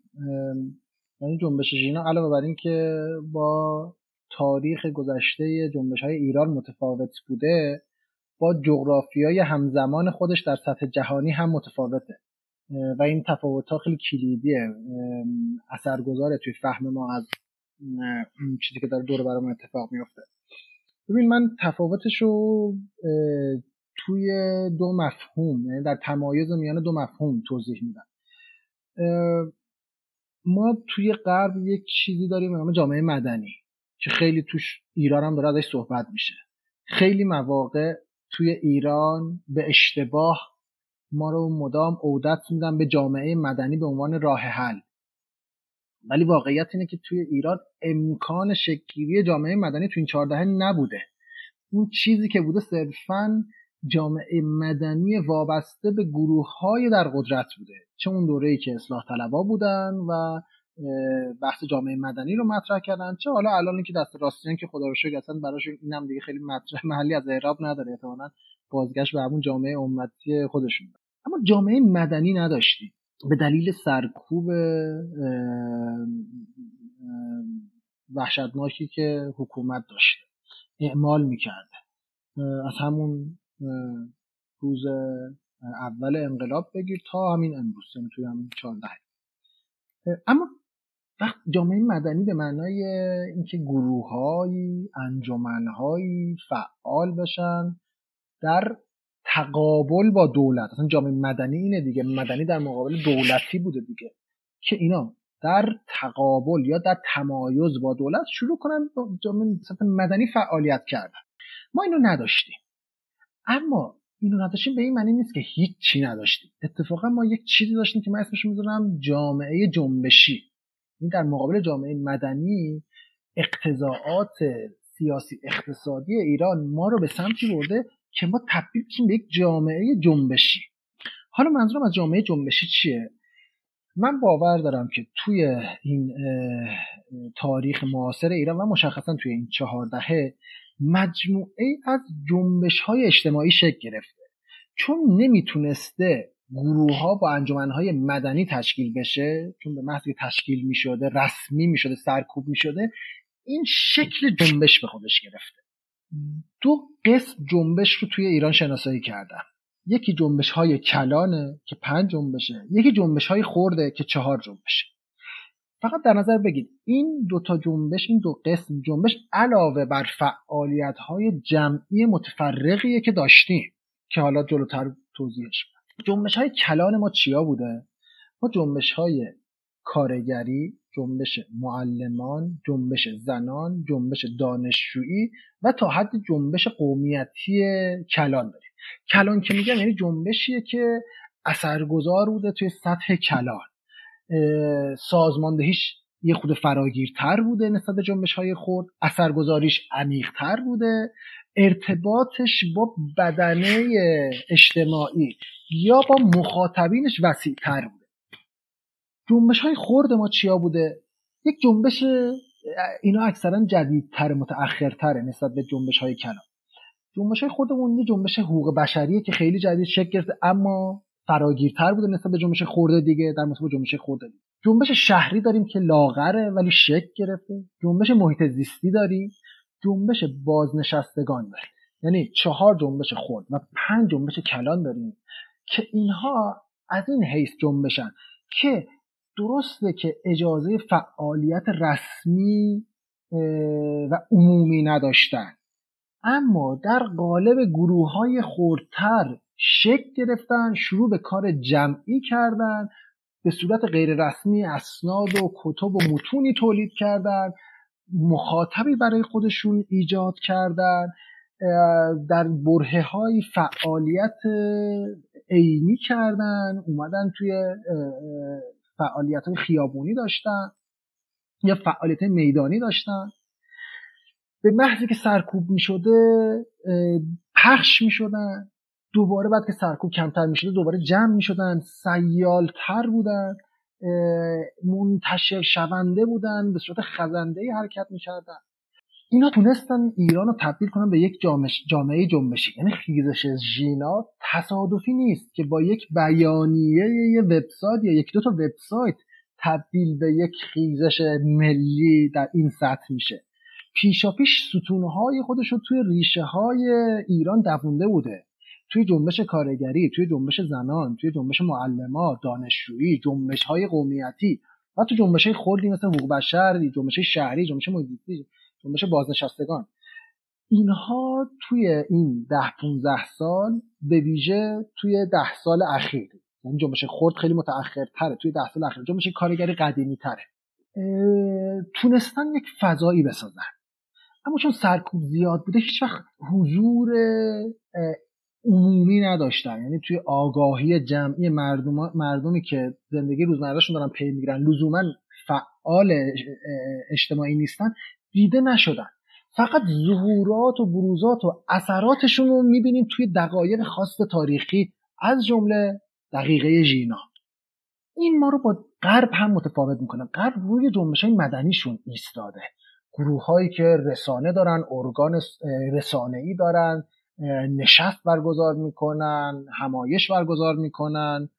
یعنی جنبش ژینا علاوه بر اینکه با تاریخ گذشته جنبش های ایران متفاوت بوده با جغرافیای همزمان خودش در سطح جهانی هم متفاوته. و این تفاوت ها خیلی کلیدیه. اثرگذاره توی فهم ما از چیزی که داره دور برامون اتفاق میفته ببین من تفاوتش رو توی دو مفهوم یعنی در تمایز میان دو مفهوم توضیح میدم. ما توی غرب یک چیزی داریم به نام جامعه مدنی که خیلی توش ایران هم داره ازش صحبت میشه. خیلی مواقع توی ایران به اشتباه ما رو مدام عودت میدن به جامعه مدنی به عنوان راه حل. ولی واقعیت اینه که توی ایران امکان شکلی جامعه مدنی تو این چهارده نبوده. اون چیزی که بوده صرفا جامعه مدنی وابسته به گروه های در قدرت بوده. چه اون دوره ای که اصلاح طلبا بودن و بحث جامعه مدنی رو مطرح کردن. چه حالا الان که دست راستیان که خدا رو شکر اصلا براش اینم دیگه خیلی مطرح محلی از اعراب نداره احتمالاً بازگشت به همون جامعه امتی خودشون. اما جامعه مدنی نداشتیم به دلیل سرکوب وحشتناکی که حکومت داشته. اعمال می‌کرده. از همون روز اول انقلاب بگیر تا همین امروز یعنی توی همین چهارده. اما وقت جامعه مدنی به معنای اینکه گروههایی انجمنهایی فعال بشن در تقابل با دولت. اصلا جامعه مدنی اینه دیگه. مدنی در مقابل دولتی بوده دیگه. که اینا در تقابل یا در تمایز با دولت شروع کنن جامعه مدنی فعالیت کردن. ما اینو نداشتیم. اما اینو نداشتیم به این معنی نیست که هیچی نداشتیم. اتفاقا ما یک چیزی داشتیم که من اسمش می‌ذارم جامعه جنبشی. این در مقابل جامعه مدنی اقتضاعات سیاسی اقتصادی ایران ما رو به سمتی برده که ما تبدیل بشیم به یک جامعه جنبشی. حالا منظورم از جامعه جنبشی چیه؟ من باور دارم که توی این تاریخ معاصر ایران و مشخصا توی این چهار دهه مجموعه از جنبش های اجتماعی شکل گرفته. چون نمی‌تونسته گروه ها با انجمن های مدنی تشکیل بشه چون به محض تشکیل می شده رسمی می شده سرکوب می شده این شکل جنبش به خودش گرفته. دو قسم جنبش رو توی ایران شناسایی کردن. یکی جنبش های کلانه که پنج جنبشه یکی جنبش های خورده که چهار جنبشه. فقط در نظر بگید این دو تا جنبش این دو قسم جنبش علاوه بر فعالیت های جمعی متفرقیه که داشتیم که حالا جلوتر توضیحش جنبش های کلان ما چیا بوده؟ ما جنبش های کارگری جنبش معلمان جنبش زنان جنبش دانشجویی و تا حد جنبش قومیتی کلان داریم. کلان که میگم یعنی جنبشیه که اثرگذار بوده توی سطح کلان. سازماندهیش یه خود فراگیرتر بوده نسبت به جنبش های خود اثرگذاریش عمیقتر بوده. ارتباطش با بدنه اجتماعی یا با مخاطبینش وسیعتر بوده. جنبش های خورد ما چیا بوده؟ یک جنبش اینا اکثرا جدیدتر متأخرتره نسبت به جنبش های کلام جنبش های خودمون یه جنبش حقوق بشریه که خیلی جدید شکل گرفته اما فراگیرتر بوده نسبت به جنبش خورده دیگه در مصابه جنبش خورده دیگه. جنبش شهری داریم که لاغره ولی شکل گرفته. جنبش محیط زیستی داریم. جنبش بازنشستگان داریم. یعنی چهار جنبش خورد و پنج جنبش کلان داریم که اینها از این حیث جنبشن که درسته که اجازه فعالیت رسمی و عمومی نداشتن. اما در قالب گروه های خورتر شکل گرفتن شروع به کار جمعی کردن به صورت غیر رسمی اسناد و کتب و متونی تولید کردن مخاطبی برای خودشون ایجاد کردن در بره های فعالیت عینی کردن اومدن توی فعالیت های خیابونی داشتن یا فعالیت میدانی داشتن. به محضی که سرکوب می شده پخش می شدن دوباره بعد که سرکوب کمتر می شده دوباره جمع می شدن سیالتر بودن منتشر شونده بودن به صورت خزنده حرکت می کردن اینا تونستن ایران رو تبدیل کنن به یک جامعه جنبشی. یعنی خیزش ژینا تصادفی نیست که با یک بیانیه یه وبسایت یا یک دو تا وبسایت تبدیل به یک خیزش ملی در این سطح میشه. پیشا پیش ستونهای خودش رو توی ریشه های ایران دوونده بوده. توی جنبش کارگری توی جنبش زنان توی جنبش معلمات دانشجویی جنبش های قومیتی و تو جنبش های خردی مثل حقوق بشر جنبش شهری جنبش محیطی جنبش بازنشستگان. اینها توی این ده 15 سال به ویژه توی ده سال اخیر یعنی جنبش خرد خیلی تره توی ده سال اخیر جنبش کارگری قدیمی تره تونستن یک فضایی بسازن. اما چون سرکوب زیاد بوده هیچ وقت حضور عمومی نداشتن. یعنی توی آگاهی جمعی مردم مردمی که زندگی روزمرهشون دارن پی می‌گیرن لزوما فعال اجتماعی نیستن دیده نشدن. فقط ظهورات و بروزات و اثراتشون رو می‌بینیم توی دقایق خاص تاریخی از جمله دقیقه ژینا. این ما رو با غرب هم متفاوت می‌کنه. غرب روی جنبش های مدنیشون ایستاده. گروه هایی که رسانه دارن ارگان رسانه ای دارن نشست برگزار می‌کنن همایش برگزار می‌کنن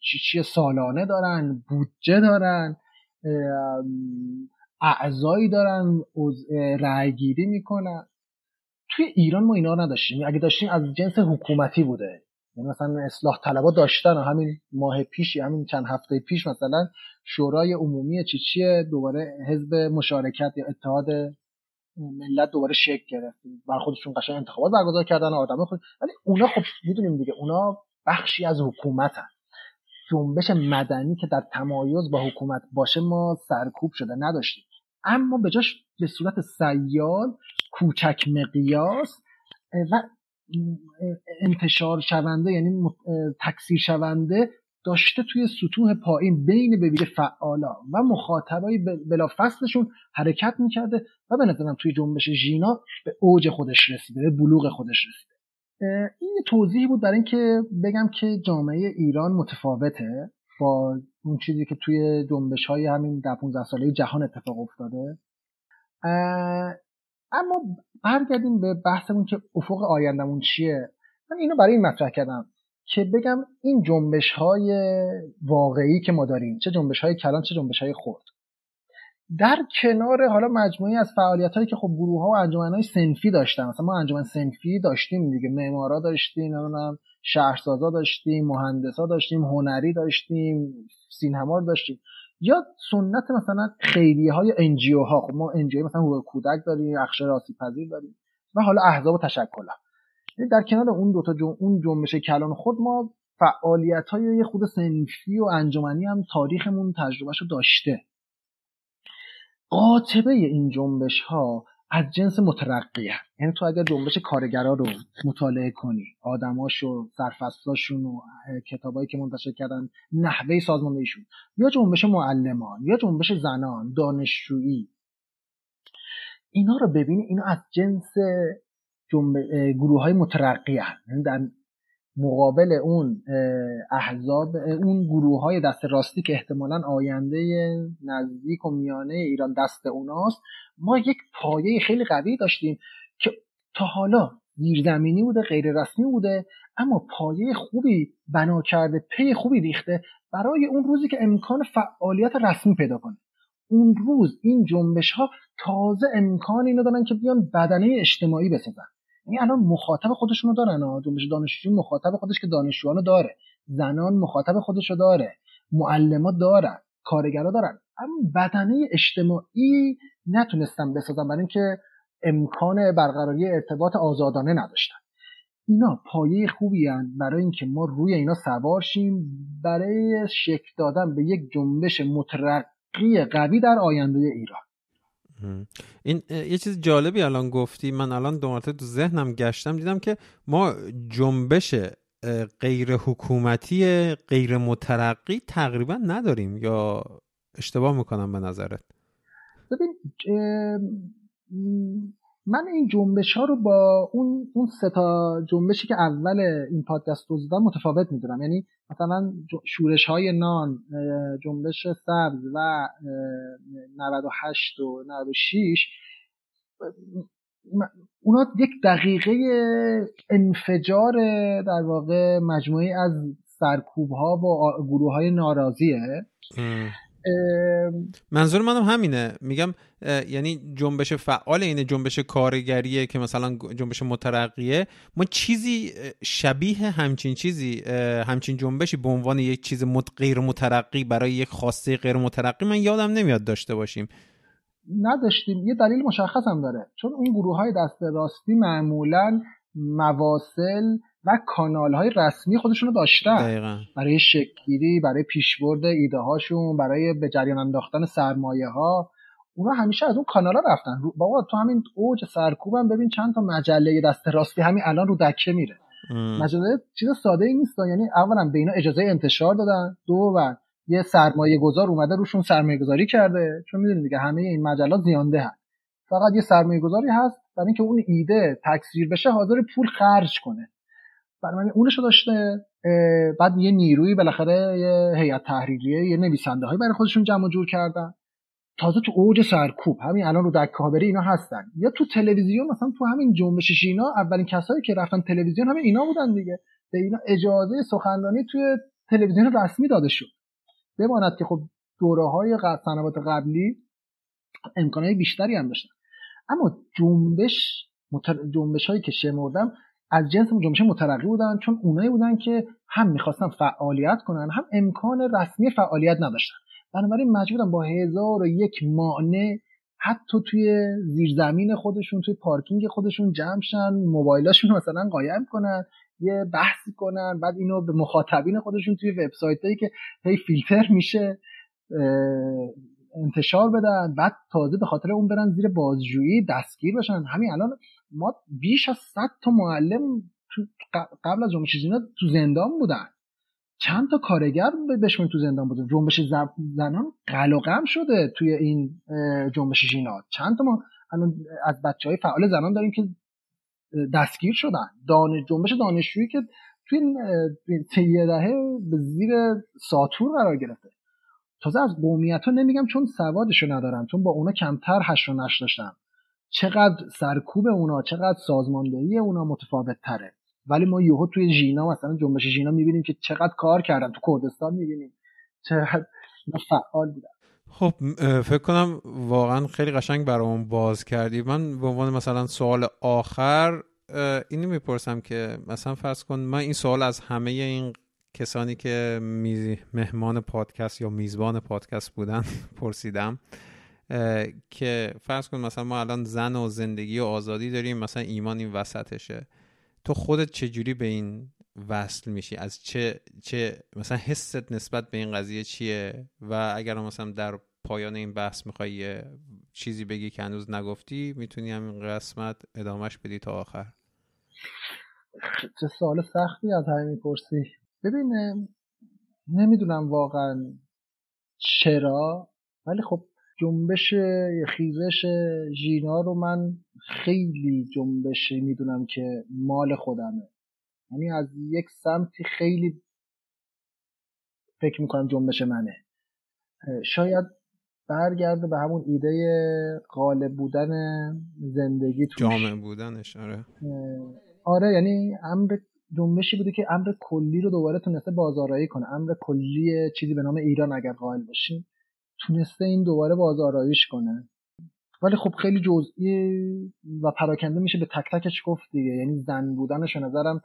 چی چی سالانه دارن بودجه دارن اعضایی دارن رأیگیری می‌کنن. توی ایران ما اینا نداشتیم. اگه داشتیم از جنس حکومتی بوده. یعنی مثلا اصلاح طلبا داشتن و همین ماه پیش همین چند هفته پیش مثلا شورای عمومی چیچی دوباره حزب مشارکت یا اتحاد ملت دوباره شکل گرفت. بر خودشون قشنگ انتخابات برگزار کردن آدم خود ولی اونا خب می‌دونیم دیگه اونا بخشی از حکومتن. جنبش مدنی که در تمایز با حکومت باشه ما سرکوب شده نداشتیم. اما به جاش به صورت سیال کوچک مقیاس و انتشار شونده یعنی تکثیر شونده داشته توی سطوح پایین بین ببیره فعالا و مخاطبای بلا فصلشون حرکت می‌کرده و به نظرم توی جنبش ژینا به اوج خودش رسیده به بلوغ خودش رسیده. این توضیحی بود برای اینکه بگم که جامعه ایران متفاوته با اون چیزی که توی جنبش های همین در 15 ساله جهان اتفاق افتاده. اما برگردیم به بحثمون که افق آیندمون چیه. من اینو برای این مطرح کردم. که بگم این جنبش های واقعی که ما داریم چه جنبش های کلان چه جنبش های خرد. در کنار حالا مجموعی از فعالیت هایی که خب گروه ها و انجمن های سنفی داشتن مثلا ما انجمن سنفی داشتیم دیگه معمارا داشتیم نمی‌دونم شهرسازا داشتیم مهندسا داشتیم هنری داشتیم سینما داشتیم. یا سمن مثلا خیریه های NGO ها خب ما NGO مثلا حقوق کودک داریم اقشار آسیب پذیر داریم و حالا احزاب و تشکل یعنی در کنار اون دوتا جم... اون جنبش کلان خود ما فعالیت های یه خود صنفی و انجمنی هم تاریخمون تجربهش رو داشته. قاطبه این جنبش ها از جنس مترقیه. یعنی تو اگر جنبش کارگرا رو مطالعه کنی آدماش و سرفصلاشون و کتابایی که منتشر کردن نحوه سازماندهیشون یا جنبش معلمان یا جنبش زنان دانشجویی اینا رو ببینی اینا از جنس گروه های مترقی یعنی در مقابل اون احزاب اون گروه های دست راستی که احتمالا آینده نزدیک و میانه ایران دست اوناست ما یک پایه خیلی قوی داشتیم که تا حالا زیرزمینی بوده غیر رسمی بوده اما پایه خوبی بنا کرده پی خوبی ریخته برای اون روزی که امکان فعالیت رسمی پیدا کنه. اون روز این جنبش ها تازه امکان اینو دارن که بیان بدنه اجتماعی بسازن. یعنی الان مخاطب خودشونو دارن جنبش دانشجو مخاطب خودش که دانشجوانو داره زنان مخاطب خودشو داره معلمات دارن کارگرا دارن. اما بدنه اجتماعی نتونستن بسازن برای اینکه امکان برقراری ارتباط آزادانه نداشتن. اینا پایه خوبی هن برای اینکه ما روی اینا سوار شیم برای شکل دادن به یک جنبش مترقی قوی در آینده ایران. این یه چیز جالبی الان گفتی من الان دو تو ذهنم گشتم دیدم که ما جنبش غیر حکومتی غیر مترقی تقریبا نداریم. یا اشتباه می‌کنم به نظرت؟ ببین من این جنبش ها رو با اون اون سه تا جنبشی که اول این پادکست رو متفاوت می‌دونم. یعنی مثلا شورش های نان جنبش سبز و 98 و 96 اونا یک دقیقه انفجار در واقع مجموعی از سرکوب ها با گروه های ناراضیه. منظور منم همینه. میگم یعنی جنبش فعال اینه جنبش کارگریه که مثلا جنبش مترقیه. ما چیزی شبیه همچین چیزی همچین جنبشی به عنوان یک چیز غیر مترقی برای یک خواسته غیر مترقی من یادم نمیاد داشته باشیم. نداشتیم. یه دلیل مشخص هم داره. چون اون گروه های دست راستی معمولا مواصل و کانال های رسمی خودشون رو داشتن. دقیقا. برای شکلگیری برای پیشبرد ایده هاشون برای به جریان انداختن سرمایه ها اونا همیشه از اون کانالا رفتن. بابا تو همین اوج سرکوبم ببین چند تا مجله دست راستی همین الان رو دکه میره. مجله چیز ساده ای نیست. یعنی اولا به اینا اجازه انتشار دادن. دو و یه سرمایه گذار اومده روشون سرمایه گذاری کرده. چون می‌دونید دیگه همه این مجلات زیانده هست فقط یه سرمایه گذاری هست. برای اینکه اون ایده تکثیر بشه حاضر پول خرج کنه. برای من اونشو داشته بعد یه نیروی بالاخره یه هیئت تحریریه یه نویسنده هایی برای خودشون جمع جور کردن. تازه تو اوج سرکوب همین الان رو در کابری اینا هستن. یا تو تلویزیون مثلا تو همین جنبش اینا اولین کسایی که رفتن تلویزیون همه اینا بودن دیگه. به اینا اجازه سخنرانی توی تلویزیون رسمی داده شد. بماند که خب دوره های سنوات قبلی امکانهای بیشتری هم داشتن. اما جنبش. جنبش هایی که شمردم از جنس جنبش مترقی بودن چون اونایی بودن که هم می‌خواستن فعالیت کنن هم امکان رسمی فعالیت نداشتن. بنابراین مجبورن با هزار و یک مانع حتی توی زیرزمین خودشون توی پارکینگ خودشون جمع شن موبایلاشون مثلا قایم کنن یه بحثی کنن بعد اینو به مخاطبین خودشون توی وبسایت که هی فیلتر میشه انتشار بدن بعد تازه به خاطر اون برن زیر بازجویی دستگیر بشن. همین الان ما بیش از 100 تا معلم قبل از جنبش اینا تو زندان بودن. چند تا کارگر بشون تو زندان بودن. جنبش زنان قلقم شده توی این جنبش جینا چند تا ما از بچه های فعال زنان داریم که دستگیر شدن. دانش جنبش دانشجویی که توی طی دهه به زیر ساتور قرار گرفته. تازه از قومیت ها نمیگم چون سوادشو ندارم چون با اونا کمتر هش و نش داشتم چقدر سرکوب اونا چقدر سازماندهی اونا متفاوت تره ولی ما یهو توی ژینا مثلا جنبش ژینا می‌بینیم که چقدر کار کردن. تو کردستان می‌بینیم چقدر فعال بودن. خب فکر کنم واقعا خیلی قشنگ برامون باز کردی. من به عنوان مثلا سوال آخر اینو می‌پرسم که مثلا فرض کن من این سوال از همه این کسانی که مهمان پادکست یا میزبان پادکست بودن *laughs* پرسیدم. که فرض کن مثلا ما الان زن و زندگی و آزادی داریم مثلا ایمان این وسطشه. تو خودت چجوری به این وصل میشی؟ از چه چه مثلا حست نسبت به این قضیه چیه؟ و اگر مثلا در پایان این بحث می‌خوای چیزی بگی که هنوز نگفتی می‌تونی همین قسمت ادامهش بدی تا آخر. چه سوال سختی از همین می‌پرسی. ببین نمی‌دونم واقعا چرا ولی خب جنبش خیزش ژینا رو من خیلی جنبش می‌دونم که مال خودمه. یعنی از یک سمتی خیلی فکر می‌کنم جنبش منه. شاید برگرده به همون ایده غالب بودن زندگی توش. جامع بودنش آره. آره یعنی امر جنبشی بوده که امر کلی رو دوباره تونسته بازارایی کنه. امر کلی چیزی به نام ایران اگر قائل باشیم. تونسته این دوباره بازاراییش کنه. ولی خب خیلی جزئی و پراکنده میشه به تک تکش گفت دیگه. یعنی زن بودنش نظرم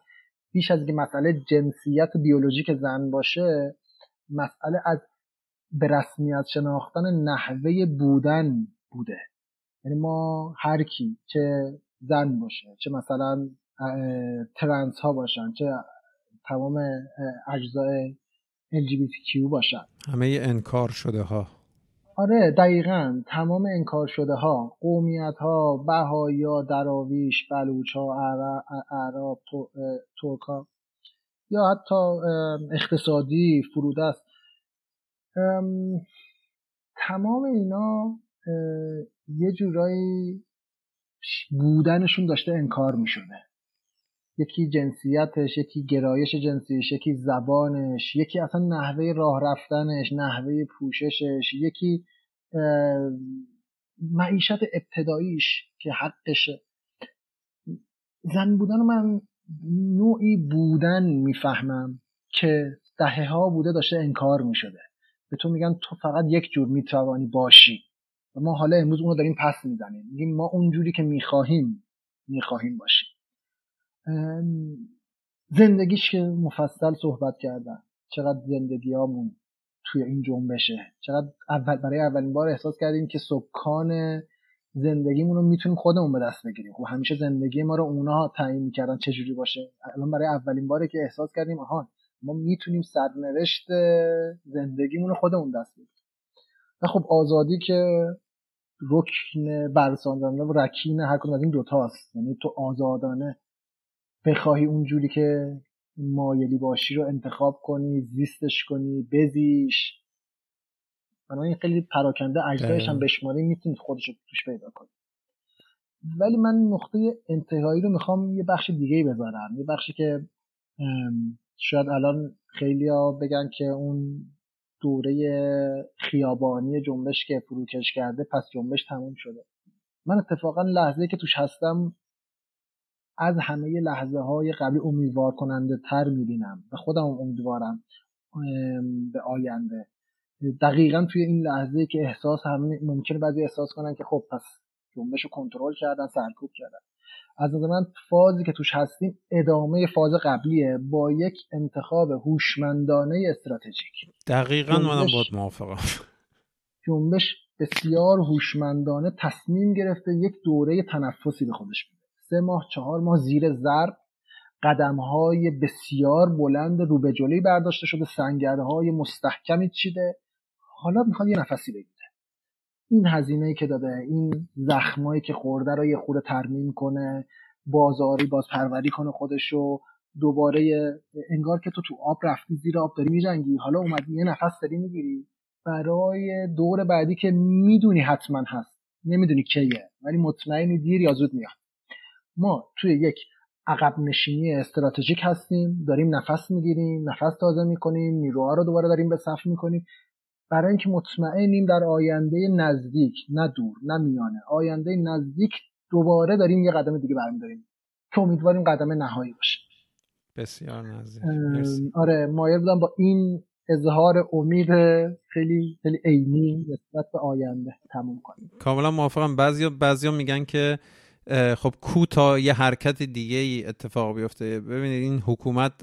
بیش از اینکه مسئله جنسیت بیولوژیک زن باشه مسئله از به رسمیت شناختن نحوه بودن بوده. یعنی ما هر کی چه زن باشه چه مثلا ترنس ها باشن چه تمام اجزای LGBTQ باشن. همه انکار شده ها. آره دقیقا. تمام انکار شده ها قومیت ها بهایا دراویش بلوچ ها عرب ترک ها یا حتی اقتصادی فرودست. تمام اینا یه جورایی بودنشون داشته انکار می شده یکی جنسیتش یکی گرایش جنسیش یکی زبانش یکی اصلا نحوه راه رفتنش نحوه پوششش یکی معیشت ابتداییش که حقشه زن بودن من نوعی بودن می‌فهمم که دهه ها بوده داشته انکار می‌شده. به تو میگن تو فقط یک جور می‌توانی باشی. و ما حالا امروز اونو داریم پس می‌زنیم. میگیم ما اونجوری که می‌خواهیم می‌خواهیم باشیم. زندگیش که مفصل صحبت کردن. چقدر زندگیامون توی این جنبشه. چقدر اول برای اولین بار احساس کردیم که سکان زندگیمون رو می‌تونیم خودمون به دست بگیریم. خب همیشه زندگی ما رو اونا تعیین می‌کردن چه جوری باشه. الان برای اولین باره که احساس کردیم آها ما می‌تونیم سرنوشت زندگیمون رو خودمون دست بگیریم و خب آزادی که رکن برساندنده و رکین هر کدوم از این دوتاست یعنی تو آزادانه بخواهی اونجوری که مایلی باشی رو انتخاب کنی زیستش کنی بزیش. بنابراین خیلی پراکنده اجزایش هم بشماری می‌تونید خودش رو توش پیدا کنید ولی من نقطه انتهایی رو می‌خوام یه بخش دیگه بذارم. یه بخشی که شاید الان خیلی ها بگن که اون دوره خیابانی جنبش که فروکش کرده پس جنبش تموم شده. من اتفاقا لحظه که توش هستم از همه لحظه های قبلی امیدوار کننده تر می‌بینم و خودم امیدوارم به آینده. دقیقا توی این لحظه که احساس همه ممکنه بعضی احساس کنن که خب پس جنبش رو کنترل کردن سرکوب کردن. از نظر من فازی که توش هستیم ادامه فاز قبلیه با یک انتخاب هوشمندانه استراتژیک. دقیقا منم باید موافقم. جنبش بسیار هوشمندانه تصمیم گرفته یک دوره تنفسی به خودش سه ماه چهار ماه زیر ضرب قدم های بسیار بلند رو به جلوی برداشته شده سنگرهای مستحکمی چیده. حالا می‌خواد یه نفسی بگیره. این هزینه که داده این زخمایی که خورده رو یه خورده ترمیم کنه بازاری باز پروری کنه خودشو دوباره انگار که تو تو آب رفتی زیر آب داری میجنگی. حالا اومدی یه نفس داری می‌گیری. برای دور بعدی که می‌دونی حتما هست. نمی‌دونی کیه ولی مطمئنی دیر یا زود میاد. ما توی یک عقب نشینی استراتژیک هستیم داریم نفس می‌گیریم نفس تازه می‌کنیم نیروها رو دوباره داریم به صف می‌کنیم. برای اینکه مطمئنیم در آینده نزدیک نه دور نه میانه آینده نزدیک دوباره داریم یه قدم دیگه برمیداریم. که امیدواریم قدم نهایی باشه. بسیار نزدیک. آره مایل بودم با این اظهار امید خیلی خیلی عینی نسبت به آینده تموم کنیم. کاملا موافقم. بعضیا بعضیا میگن که خب کو تا یه حرکت دیگه ای اتفاق بیفته. ببینید این حکومت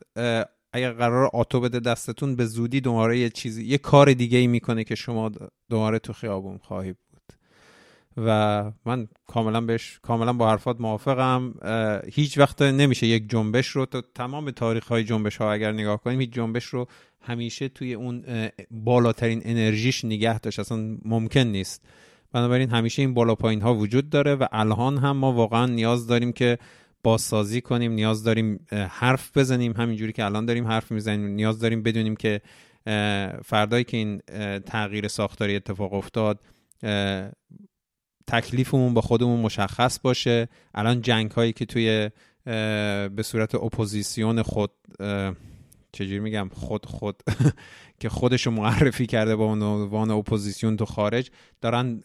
اگر قرار آتو بده دستتون به زودی دوباره یه چیزی یه کار دیگه ای می‌کنه که شما دوباره تو خیابون خواهی بود. و من کاملا بهش کاملا با حرفات موافقم. هیچ وقت نمیشه یک جنبش رو تو تمام تاریخ های جنبش ها اگر نگاه کنیم هیچ جنبش رو همیشه توی اون بالاترین انرژیش نگه داشت. اصلا ممکن نیست. بنابراین همیشه این بالا پایین ها وجود داره و الان هم ما واقعا نیاز داریم که بازسازی کنیم نیاز داریم حرف بزنیم. همینجوری که الان داریم حرف می‌زنیم نیاز داریم بدونیم که فردایی که این تغییر ساختاری اتفاق افتاد تکلیفمون با خودمون مشخص باشه. الان جنگ هایی که توی به صورت اپوزیسیون خود چجوری میگم خود خود *laughs* که خودشو معرفی کرده با عنوان اپوزیسیون تو خارج دارن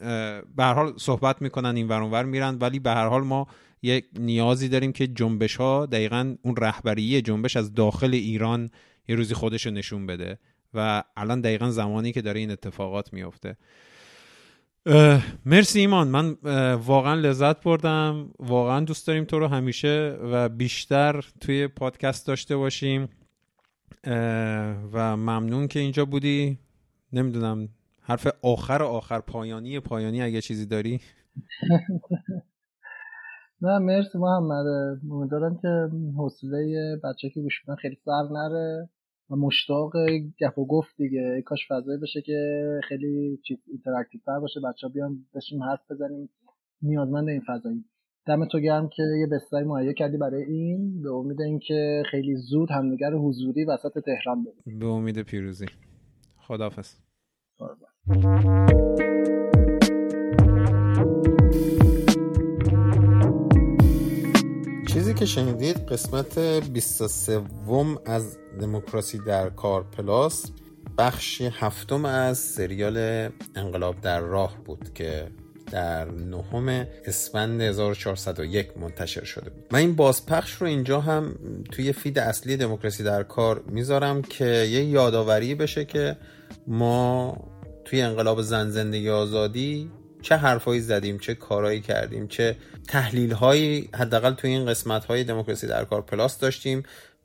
به هر حال صحبت می‌کنن این ور میرن ولی به هر حال ما یک نیازی داریم که جنبش ها دقیقا اون رهبری جنبش از داخل ایران یه روزی خودش رو نشون بده و الان دقیقا زمانی که داره این اتفاقات میفته. مرسی ایمان. من واقعا لذت بردم. واقعا دوست داریم تو رو همیشه و بیشتر توی پادکست داشته باشیم. و ممنون که اینجا بودی. نمی‌دونم حرف آخر آخر پایانی پایانی اگه چیزی داری. *laughs* نه مرسی محمد. امیدوارم که حوصله بچه که گوش خیلی سر نره و مشتاق گپ و گفت دیگه. کاش فضایی بشه که خیلی چیز interactive تر باشه. بچه بیان بشیم حرف بزنیم. نیازمند این فضایی. دم تو گرم که یه بستری مهیا کردی برای این. به امید اینکه خیلی زود همدیگر حضوری وسط تهران ببینیم به امید پیروزی. خداحافظ. چیزی که شنیدید قسمت 23 از دموکراسی در کار پلاس بخش هفتم از سریال انقلاب در راه بود که در نهم اسفند 1401 منتشر شده بود. من این بازپخش رو اینجا هم توی feed اصلی دموکراسی در کار می‌ذارم که یه یادآوری بشه که ما توی انقلاب زن زندگی آزادی چه حرفایی زدیم چه کارهایی کردیم چه تحلیل حداقل توی این قسمت های دموکراسی در کار Plus داشتیم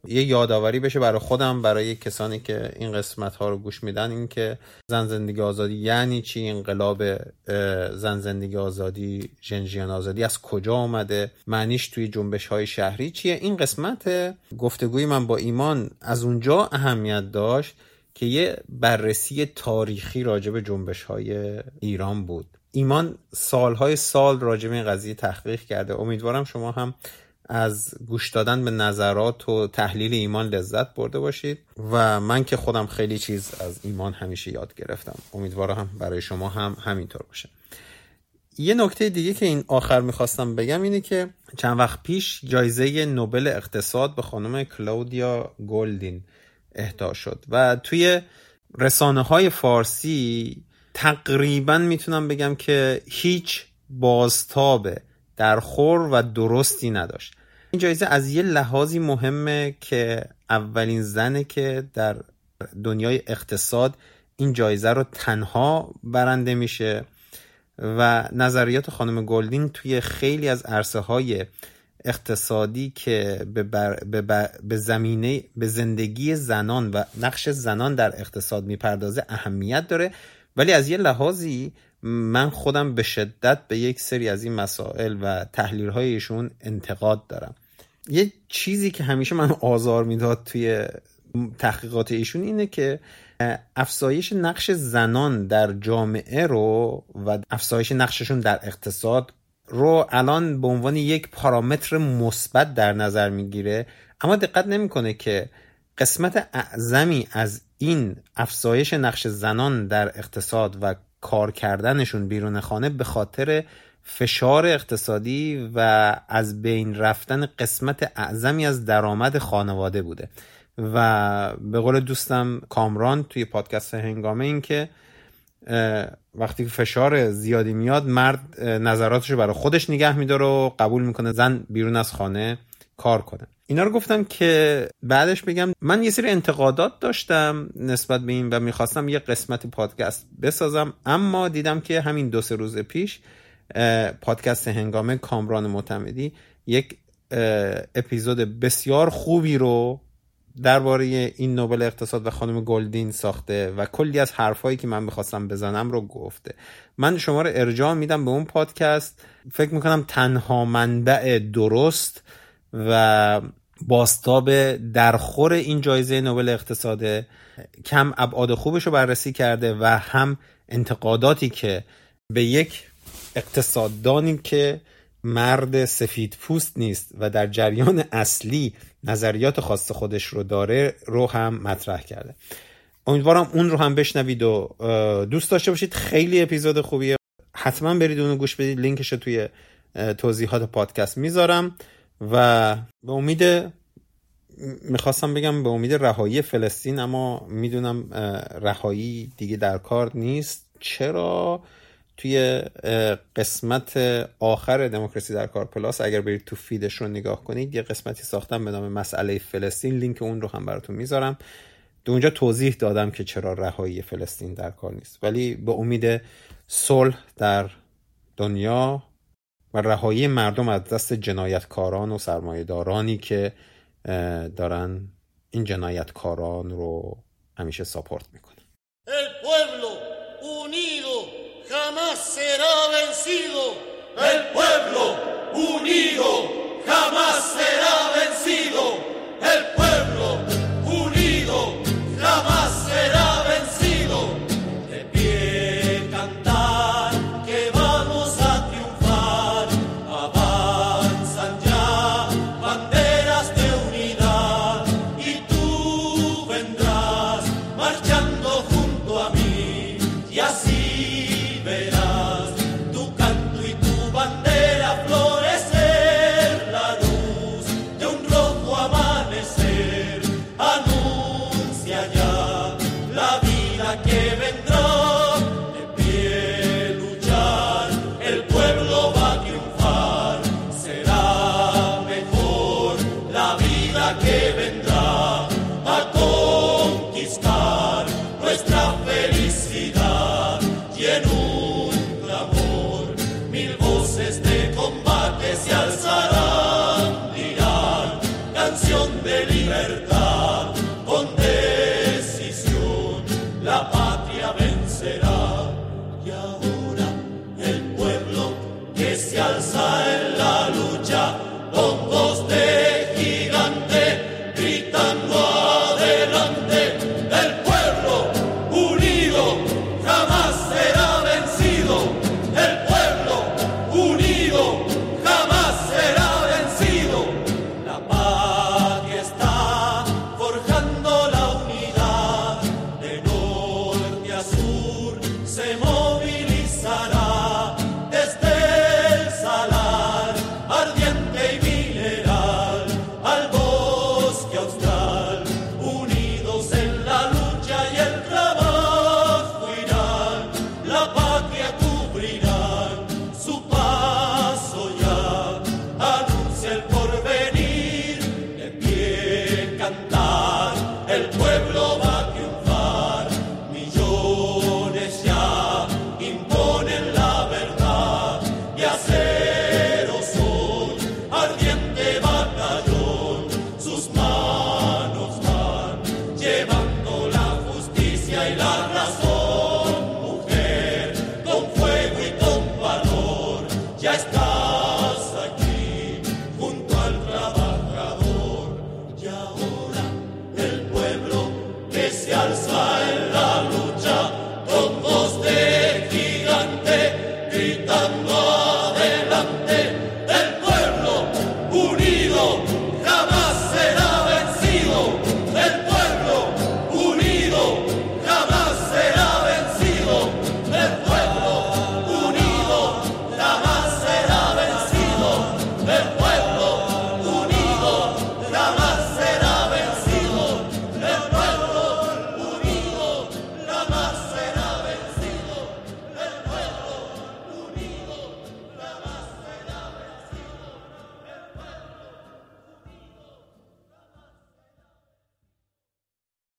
یه یادآوری بشه برای خودم برای کسانی که این قسمت ها رو گوش میدن این که زن زندگی آزادی یعنی چی؟ انقلاب زن زندگی آزادی ژن ژیان ئازادی از کجا آمده معنیش توی جنبش های شهری چیه؟ این قسمت گفتگوی من با ایمان از اونجا اهمیت داشت که یه بررسی تاریخی راجع به جنبش های ایران بود. ایمان سالهای سال راجع به این قضیه تحقیق کرده. امیدوارم شما هم از گوش دادن به نظرات و تحلیل ایمان لذت برده باشید. و من که خودم خیلی چیز از ایمان همیشه یاد گرفتم. امیدوارم برای شما هم همینطور باشه. یه نکته دیگه که این آخر می‌خواستم بگم اینه که چند وقت پیش جایزه نوبل اقتصاد به خانم کلاودیا گلدین اهدا شد. و توی رسانه های فارسی تقریبا می‌تونم بگم که هیچ بازتاب در خور و درستی نداشت. این جایزه از یه لحاظی مهمه که اولین زنه که در دنیای اقتصاد این جایزه رو تنها برنده میشه و نظریات خانم گلدین توی خیلی از عرصه های اقتصادی که به, به, به زمینه به زندگی زنان و نقش زنان در اقتصاد می‌پردازه اهمیت داره. ولی از یه لحاظی من خودم به شدت به یک سری از این مسائل و تحلیل های ایشون انتقاد دارم. یه چیزی که همیشه من *laughs* آزار می‌داد توی تحقیقات ایشون اینه که افزایش نقش زنان در جامعه رو و افزایش نقششون در اقتصاد رو الان به عنوان یک پارامتر مثبت در نظر می‌گیره. اما دقت نمی‌کنه که قسمت اعظمی از این افزایش نقش زنان در اقتصاد و کار کردنشون بیرون خانه به خاطر فشار اقتصادی و از بین رفتن قسمت اعظمی از درآمد خانواده بوده. و به قول دوستم کامران توی پادکست هنگامه این که وقتی فشار زیادی میاد مرد نظراتش رو برای خودش نگه میداره و قبول می‌کنه زن بیرون از خانه کار کنه. اینا رو گفتم که بعدش بگم من یه سری انتقادات داشتم نسبت به این و می‌خواستم یه قسمت پادکست بسازم اما دیدم که همین دو سه روز پیش پادکست هنگامه کامران معتمدی یک اپیزود بسیار خوبی رو درباره این نوبل اقتصاد و خانم گلدین ساخته و کلی از حرفایی که من می‌خواستم بزنم رو گفته. من شما رو ارجاع میدم به اون پادکست. فکر می‌کنم تنها منبع درست و باستاب درخور این جایزه نوبل اقتصاد کم ابعاد خوبش رو بررسی کرده و هم انتقاداتی که به یک اقتصاددانی که مرد سفید پوست نیست و در جریان اصلی نظریات خاص خودش رو داره رو هم مطرح کرده. امیدوارم اون رو هم بشنوید و دوست داشته باشید. خیلی اپیزود خوبیه. حتما برید اونو گوش بدید. لینکش رو توی توضیحات پادکست می‌ذارم. و به امید می‌خواستم بگم به امید رهایی فلسطین اما می‌دونم رهایی دیگه در کار نیست. چرا؟ توی قسمت آخر دموکراسی در کار Plus اگر برید تو feed ش رو نگاه کنید یه قسمتی ساختم به نام مسئله فلسطین. لینک اون رو هم براتون می‌ذارم. دو اونجا توضیح دادم که چرا رهایی فلسطین در کار نیست. ولی به امید صلح در دنیا و رهایی مردم از دست جنایتکاران و سرمایه‌دارانی که دارن این جنایتکاران رو همیشه support می‌کنن El pueblo unido jamás será vencido. El pueblo unido jamás será vencido. El pueblo unido jamás será